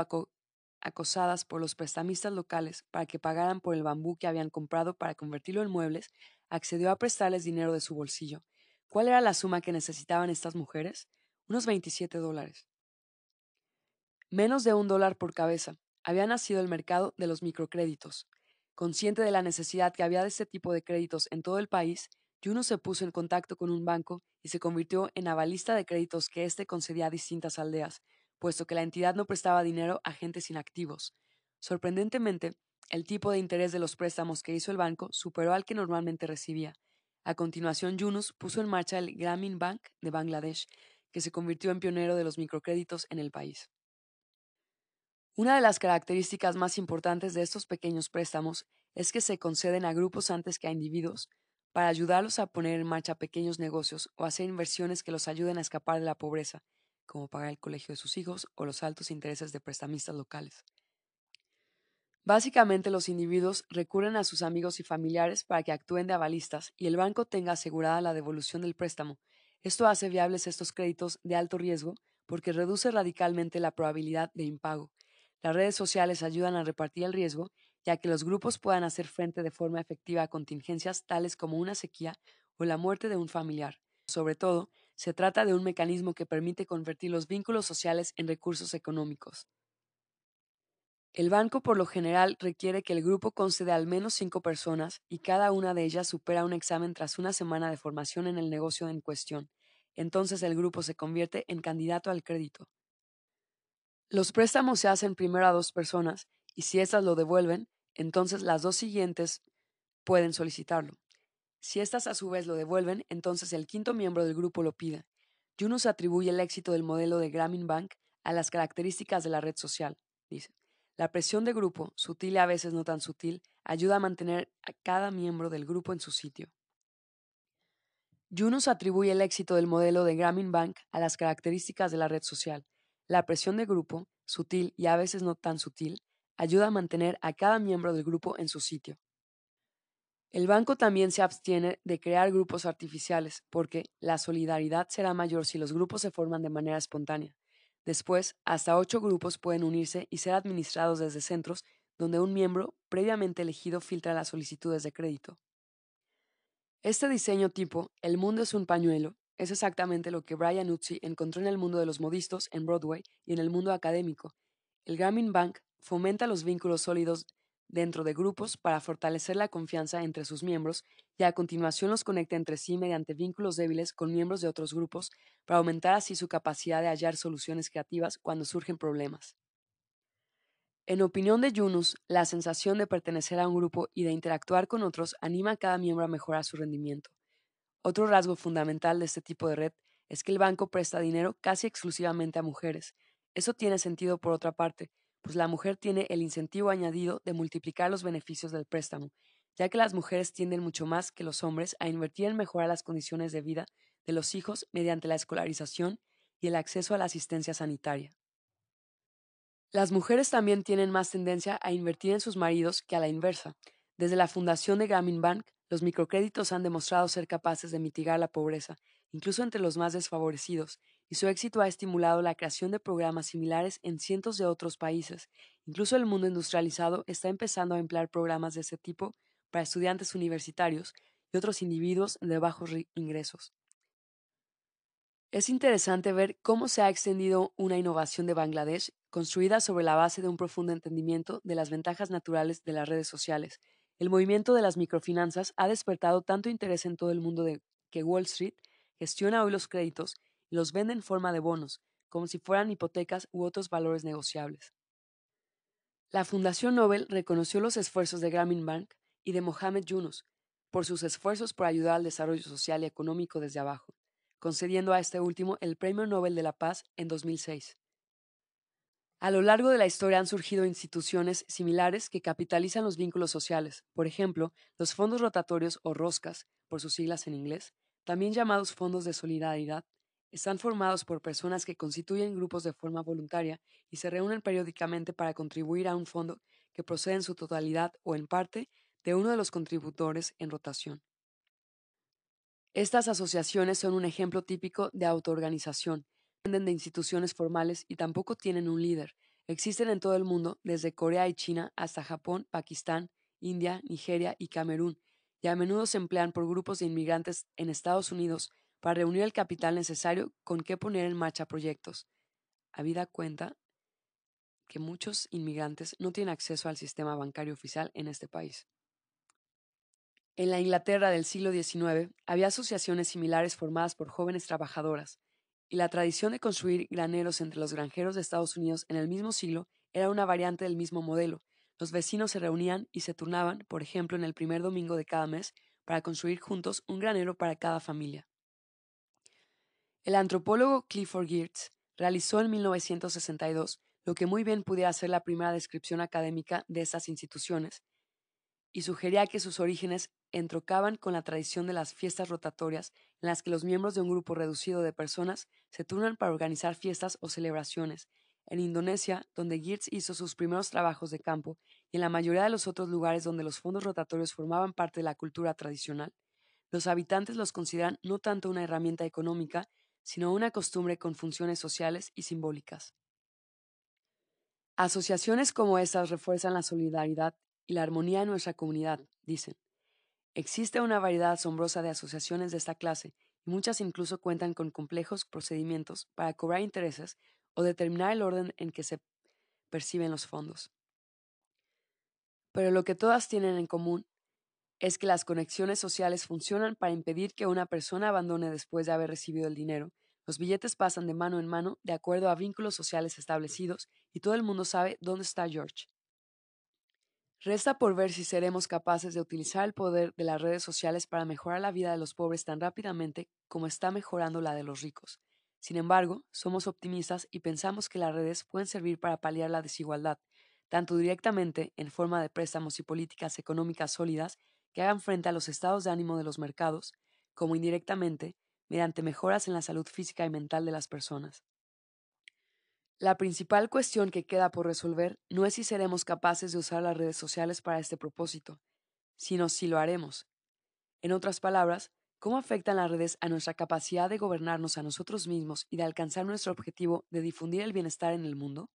A: acosadas por los prestamistas locales para que pagaran por el bambú que habían comprado para convertirlo en muebles, accedió a prestarles dinero de su bolsillo. ¿Cuál era la suma que necesitaban estas mujeres? Unos 27 dólares. Menos de un dólar por cabeza. Había nacido el mercado de los microcréditos. Consciente de la necesidad que había de este tipo de créditos en todo el país, Juno se puso en contacto con un banco y se convirtió en avalista de créditos que éste concedía a distintas aldeas, puesto que la entidad no prestaba dinero a agentes inactivos. Sorprendentemente, el tipo de interés de los préstamos que hizo el banco superó al que normalmente recibía. A continuación, Yunus puso en marcha el Grameen Bank de Bangladesh, que se convirtió en pionero de los microcréditos en el país. Una de las características más importantes de estos pequeños préstamos es que se conceden a grupos antes que a individuos, para ayudarlos a poner en marcha pequeños negocios o hacer inversiones que los ayuden a escapar de la pobreza, como pagar el colegio de sus hijos o los altos intereses de prestamistas locales. Básicamente los individuos recurren a sus amigos y familiares para que actúen de avalistas y el banco tenga asegurada la devolución del préstamo. Esto hace viables estos créditos de alto riesgo porque reduce radicalmente la probabilidad de impago. Las redes sociales ayudan a repartir el riesgo ya que los grupos puedan hacer frente de forma efectiva a contingencias tales como una sequía o la muerte de un familiar. Sobre todo, se trata de un mecanismo que permite convertir los vínculos sociales en recursos económicos. El banco por lo general requiere que el grupo conste de al menos cinco personas y cada una de ellas supera un examen tras una semana de formación en el negocio en cuestión. Entonces el grupo se convierte en candidato al crédito. Los préstamos se hacen primero a dos personas y si éstas lo devuelven, entonces las dos siguientes pueden solicitarlo. Si éstas a su vez lo devuelven, entonces el quinto miembro del grupo lo pide. Yunus atribuye el éxito del modelo de Grameen Bank a las características de la red social. Dice, la presión de grupo, sutil y a veces no tan sutil, ayuda a mantener a cada miembro del grupo en su sitio. Yunus atribuye el éxito del modelo de Grameen Bank a las características de la red social. La presión de grupo, sutil y a veces no tan sutil, ayuda a mantener a cada miembro del grupo en su sitio. El banco también se abstiene de crear grupos artificiales porque la solidaridad será mayor si los grupos se forman de manera espontánea. Después, hasta ocho grupos pueden unirse y ser administrados desde centros donde un miembro previamente elegido filtra las solicitudes de crédito. Este diseño tipo, el mundo es un pañuelo, es exactamente lo que Brian Utzi encontró en el mundo de los modistos en Broadway y en el mundo académico. El Grameen Bank fomenta los vínculos sólidos dentro de grupos para fortalecer la confianza entre sus miembros y a continuación los conecta entre sí mediante vínculos débiles con miembros de otros grupos para aumentar así su capacidad de hallar soluciones creativas cuando surgen problemas. En opinión de Yunus, la sensación de pertenecer a un grupo y de interactuar con otros anima a cada miembro a mejorar su rendimiento. Otro rasgo fundamental de este tipo de red es que el banco presta dinero casi exclusivamente a mujeres. Eso tiene sentido por otra parte, pues la mujer tiene el incentivo añadido de multiplicar los beneficios del préstamo, ya que las mujeres tienden mucho más que los hombres a invertir en mejorar las condiciones de vida de los hijos mediante la escolarización y el acceso a la asistencia sanitaria. Las mujeres también tienen más tendencia a invertir en sus maridos que a la inversa. Desde la fundación de Grameen Bank, los microcréditos han demostrado ser capaces de mitigar la pobreza, incluso entre los más desfavorecidos, y su éxito ha estimulado la creación de programas similares en cientos de otros países. Incluso el mundo industrializado está empezando a emplear programas de ese tipo para estudiantes universitarios y otros individuos de bajos ingresos. Es interesante ver cómo se ha extendido una innovación de Bangladesh construida sobre la base de un profundo entendimiento de las ventajas naturales de las redes sociales. El movimiento de las microfinanzas ha despertado tanto interés en todo el mundo de que Wall Street gestiona hoy los créditos los vende en forma de bonos, como si fueran hipotecas u otros valores negociables. La Fundación Nobel reconoció los esfuerzos de Grameen Bank y de Mohamed Yunus por sus esfuerzos por ayudar al desarrollo social y económico desde abajo, concediendo a este último el Premio Nobel de la Paz en 2006. A lo largo de la historia han surgido instituciones similares que capitalizan los vínculos sociales, por ejemplo, los fondos rotatorios o roscas, por sus siglas en inglés, también llamados fondos de solidaridad, están formados por personas que constituyen grupos de forma voluntaria y se reúnen periódicamente para contribuir a un fondo que procede en su totalidad o en parte de uno de los contributores en rotación. Estas asociaciones son un ejemplo típico de autoorganización, dependen de instituciones formales y tampoco tienen un líder. Existen en todo el mundo, desde Corea y China hasta Japón, Pakistán, India, Nigeria y Camerún, y a menudo se emplean por grupos de inmigrantes en Estados Unidos para reunir el capital necesario con que poner en marcha proyectos. Habida cuenta que muchos inmigrantes no tienen acceso al sistema bancario oficial en este país. En la Inglaterra del siglo XIX había asociaciones similares formadas por jóvenes trabajadoras, y la tradición de construir graneros entre los granjeros de Estados Unidos en el mismo siglo era una variante del mismo modelo. Los vecinos se reunían y se turnaban, por ejemplo, en el primer domingo de cada mes, para construir juntos un granero para cada familia. El antropólogo Clifford Geertz realizó en 1962 lo que muy bien pudiera ser la primera descripción académica de estas instituciones, y sugería que sus orígenes entrocaban con la tradición de las fiestas rotatorias, en las que los miembros de un grupo reducido de personas se turnan para organizar fiestas o celebraciones. En Indonesia, donde Geertz hizo sus primeros trabajos de campo, y en la mayoría de los otros lugares donde los fondos rotatorios formaban parte de la cultura tradicional, los habitantes los consideran no tanto una herramienta económica, sino una costumbre con funciones sociales y simbólicas. Asociaciones como estas refuerzan la solidaridad y la armonía en nuestra comunidad, dicen. Existe una variedad asombrosa de asociaciones de esta clase y muchas incluso cuentan con complejos procedimientos para cobrar intereses o determinar el orden en que se perciben los fondos. Pero lo que todas tienen en común es que las conexiones sociales funcionan para impedir que una persona abandone después de haber recibido el dinero los billetes pasan de mano en mano de acuerdo a vínculos sociales establecidos y todo el mundo sabe dónde está George. Resta por ver si seremos capaces de utilizar el poder de las redes sociales para mejorar la vida de los pobres tan rápidamente como está mejorando la de los ricos. Sin embargo, somos optimistas y pensamos que las redes pueden servir para paliar la desigualdad, tanto directamente en forma de préstamos y políticas económicas sólidas que hagan frente a los estados de ánimo de los mercados, como indirectamente mediante mejoras en la salud física y mental de las personas. La principal cuestión que queda por resolver no es si seremos capaces de usar las redes sociales para este propósito, sino si lo haremos. En otras palabras, ¿cómo afectan las redes a nuestra capacidad de gobernarnos a nosotros mismos y de alcanzar nuestro objetivo de difundir el bienestar en el mundo?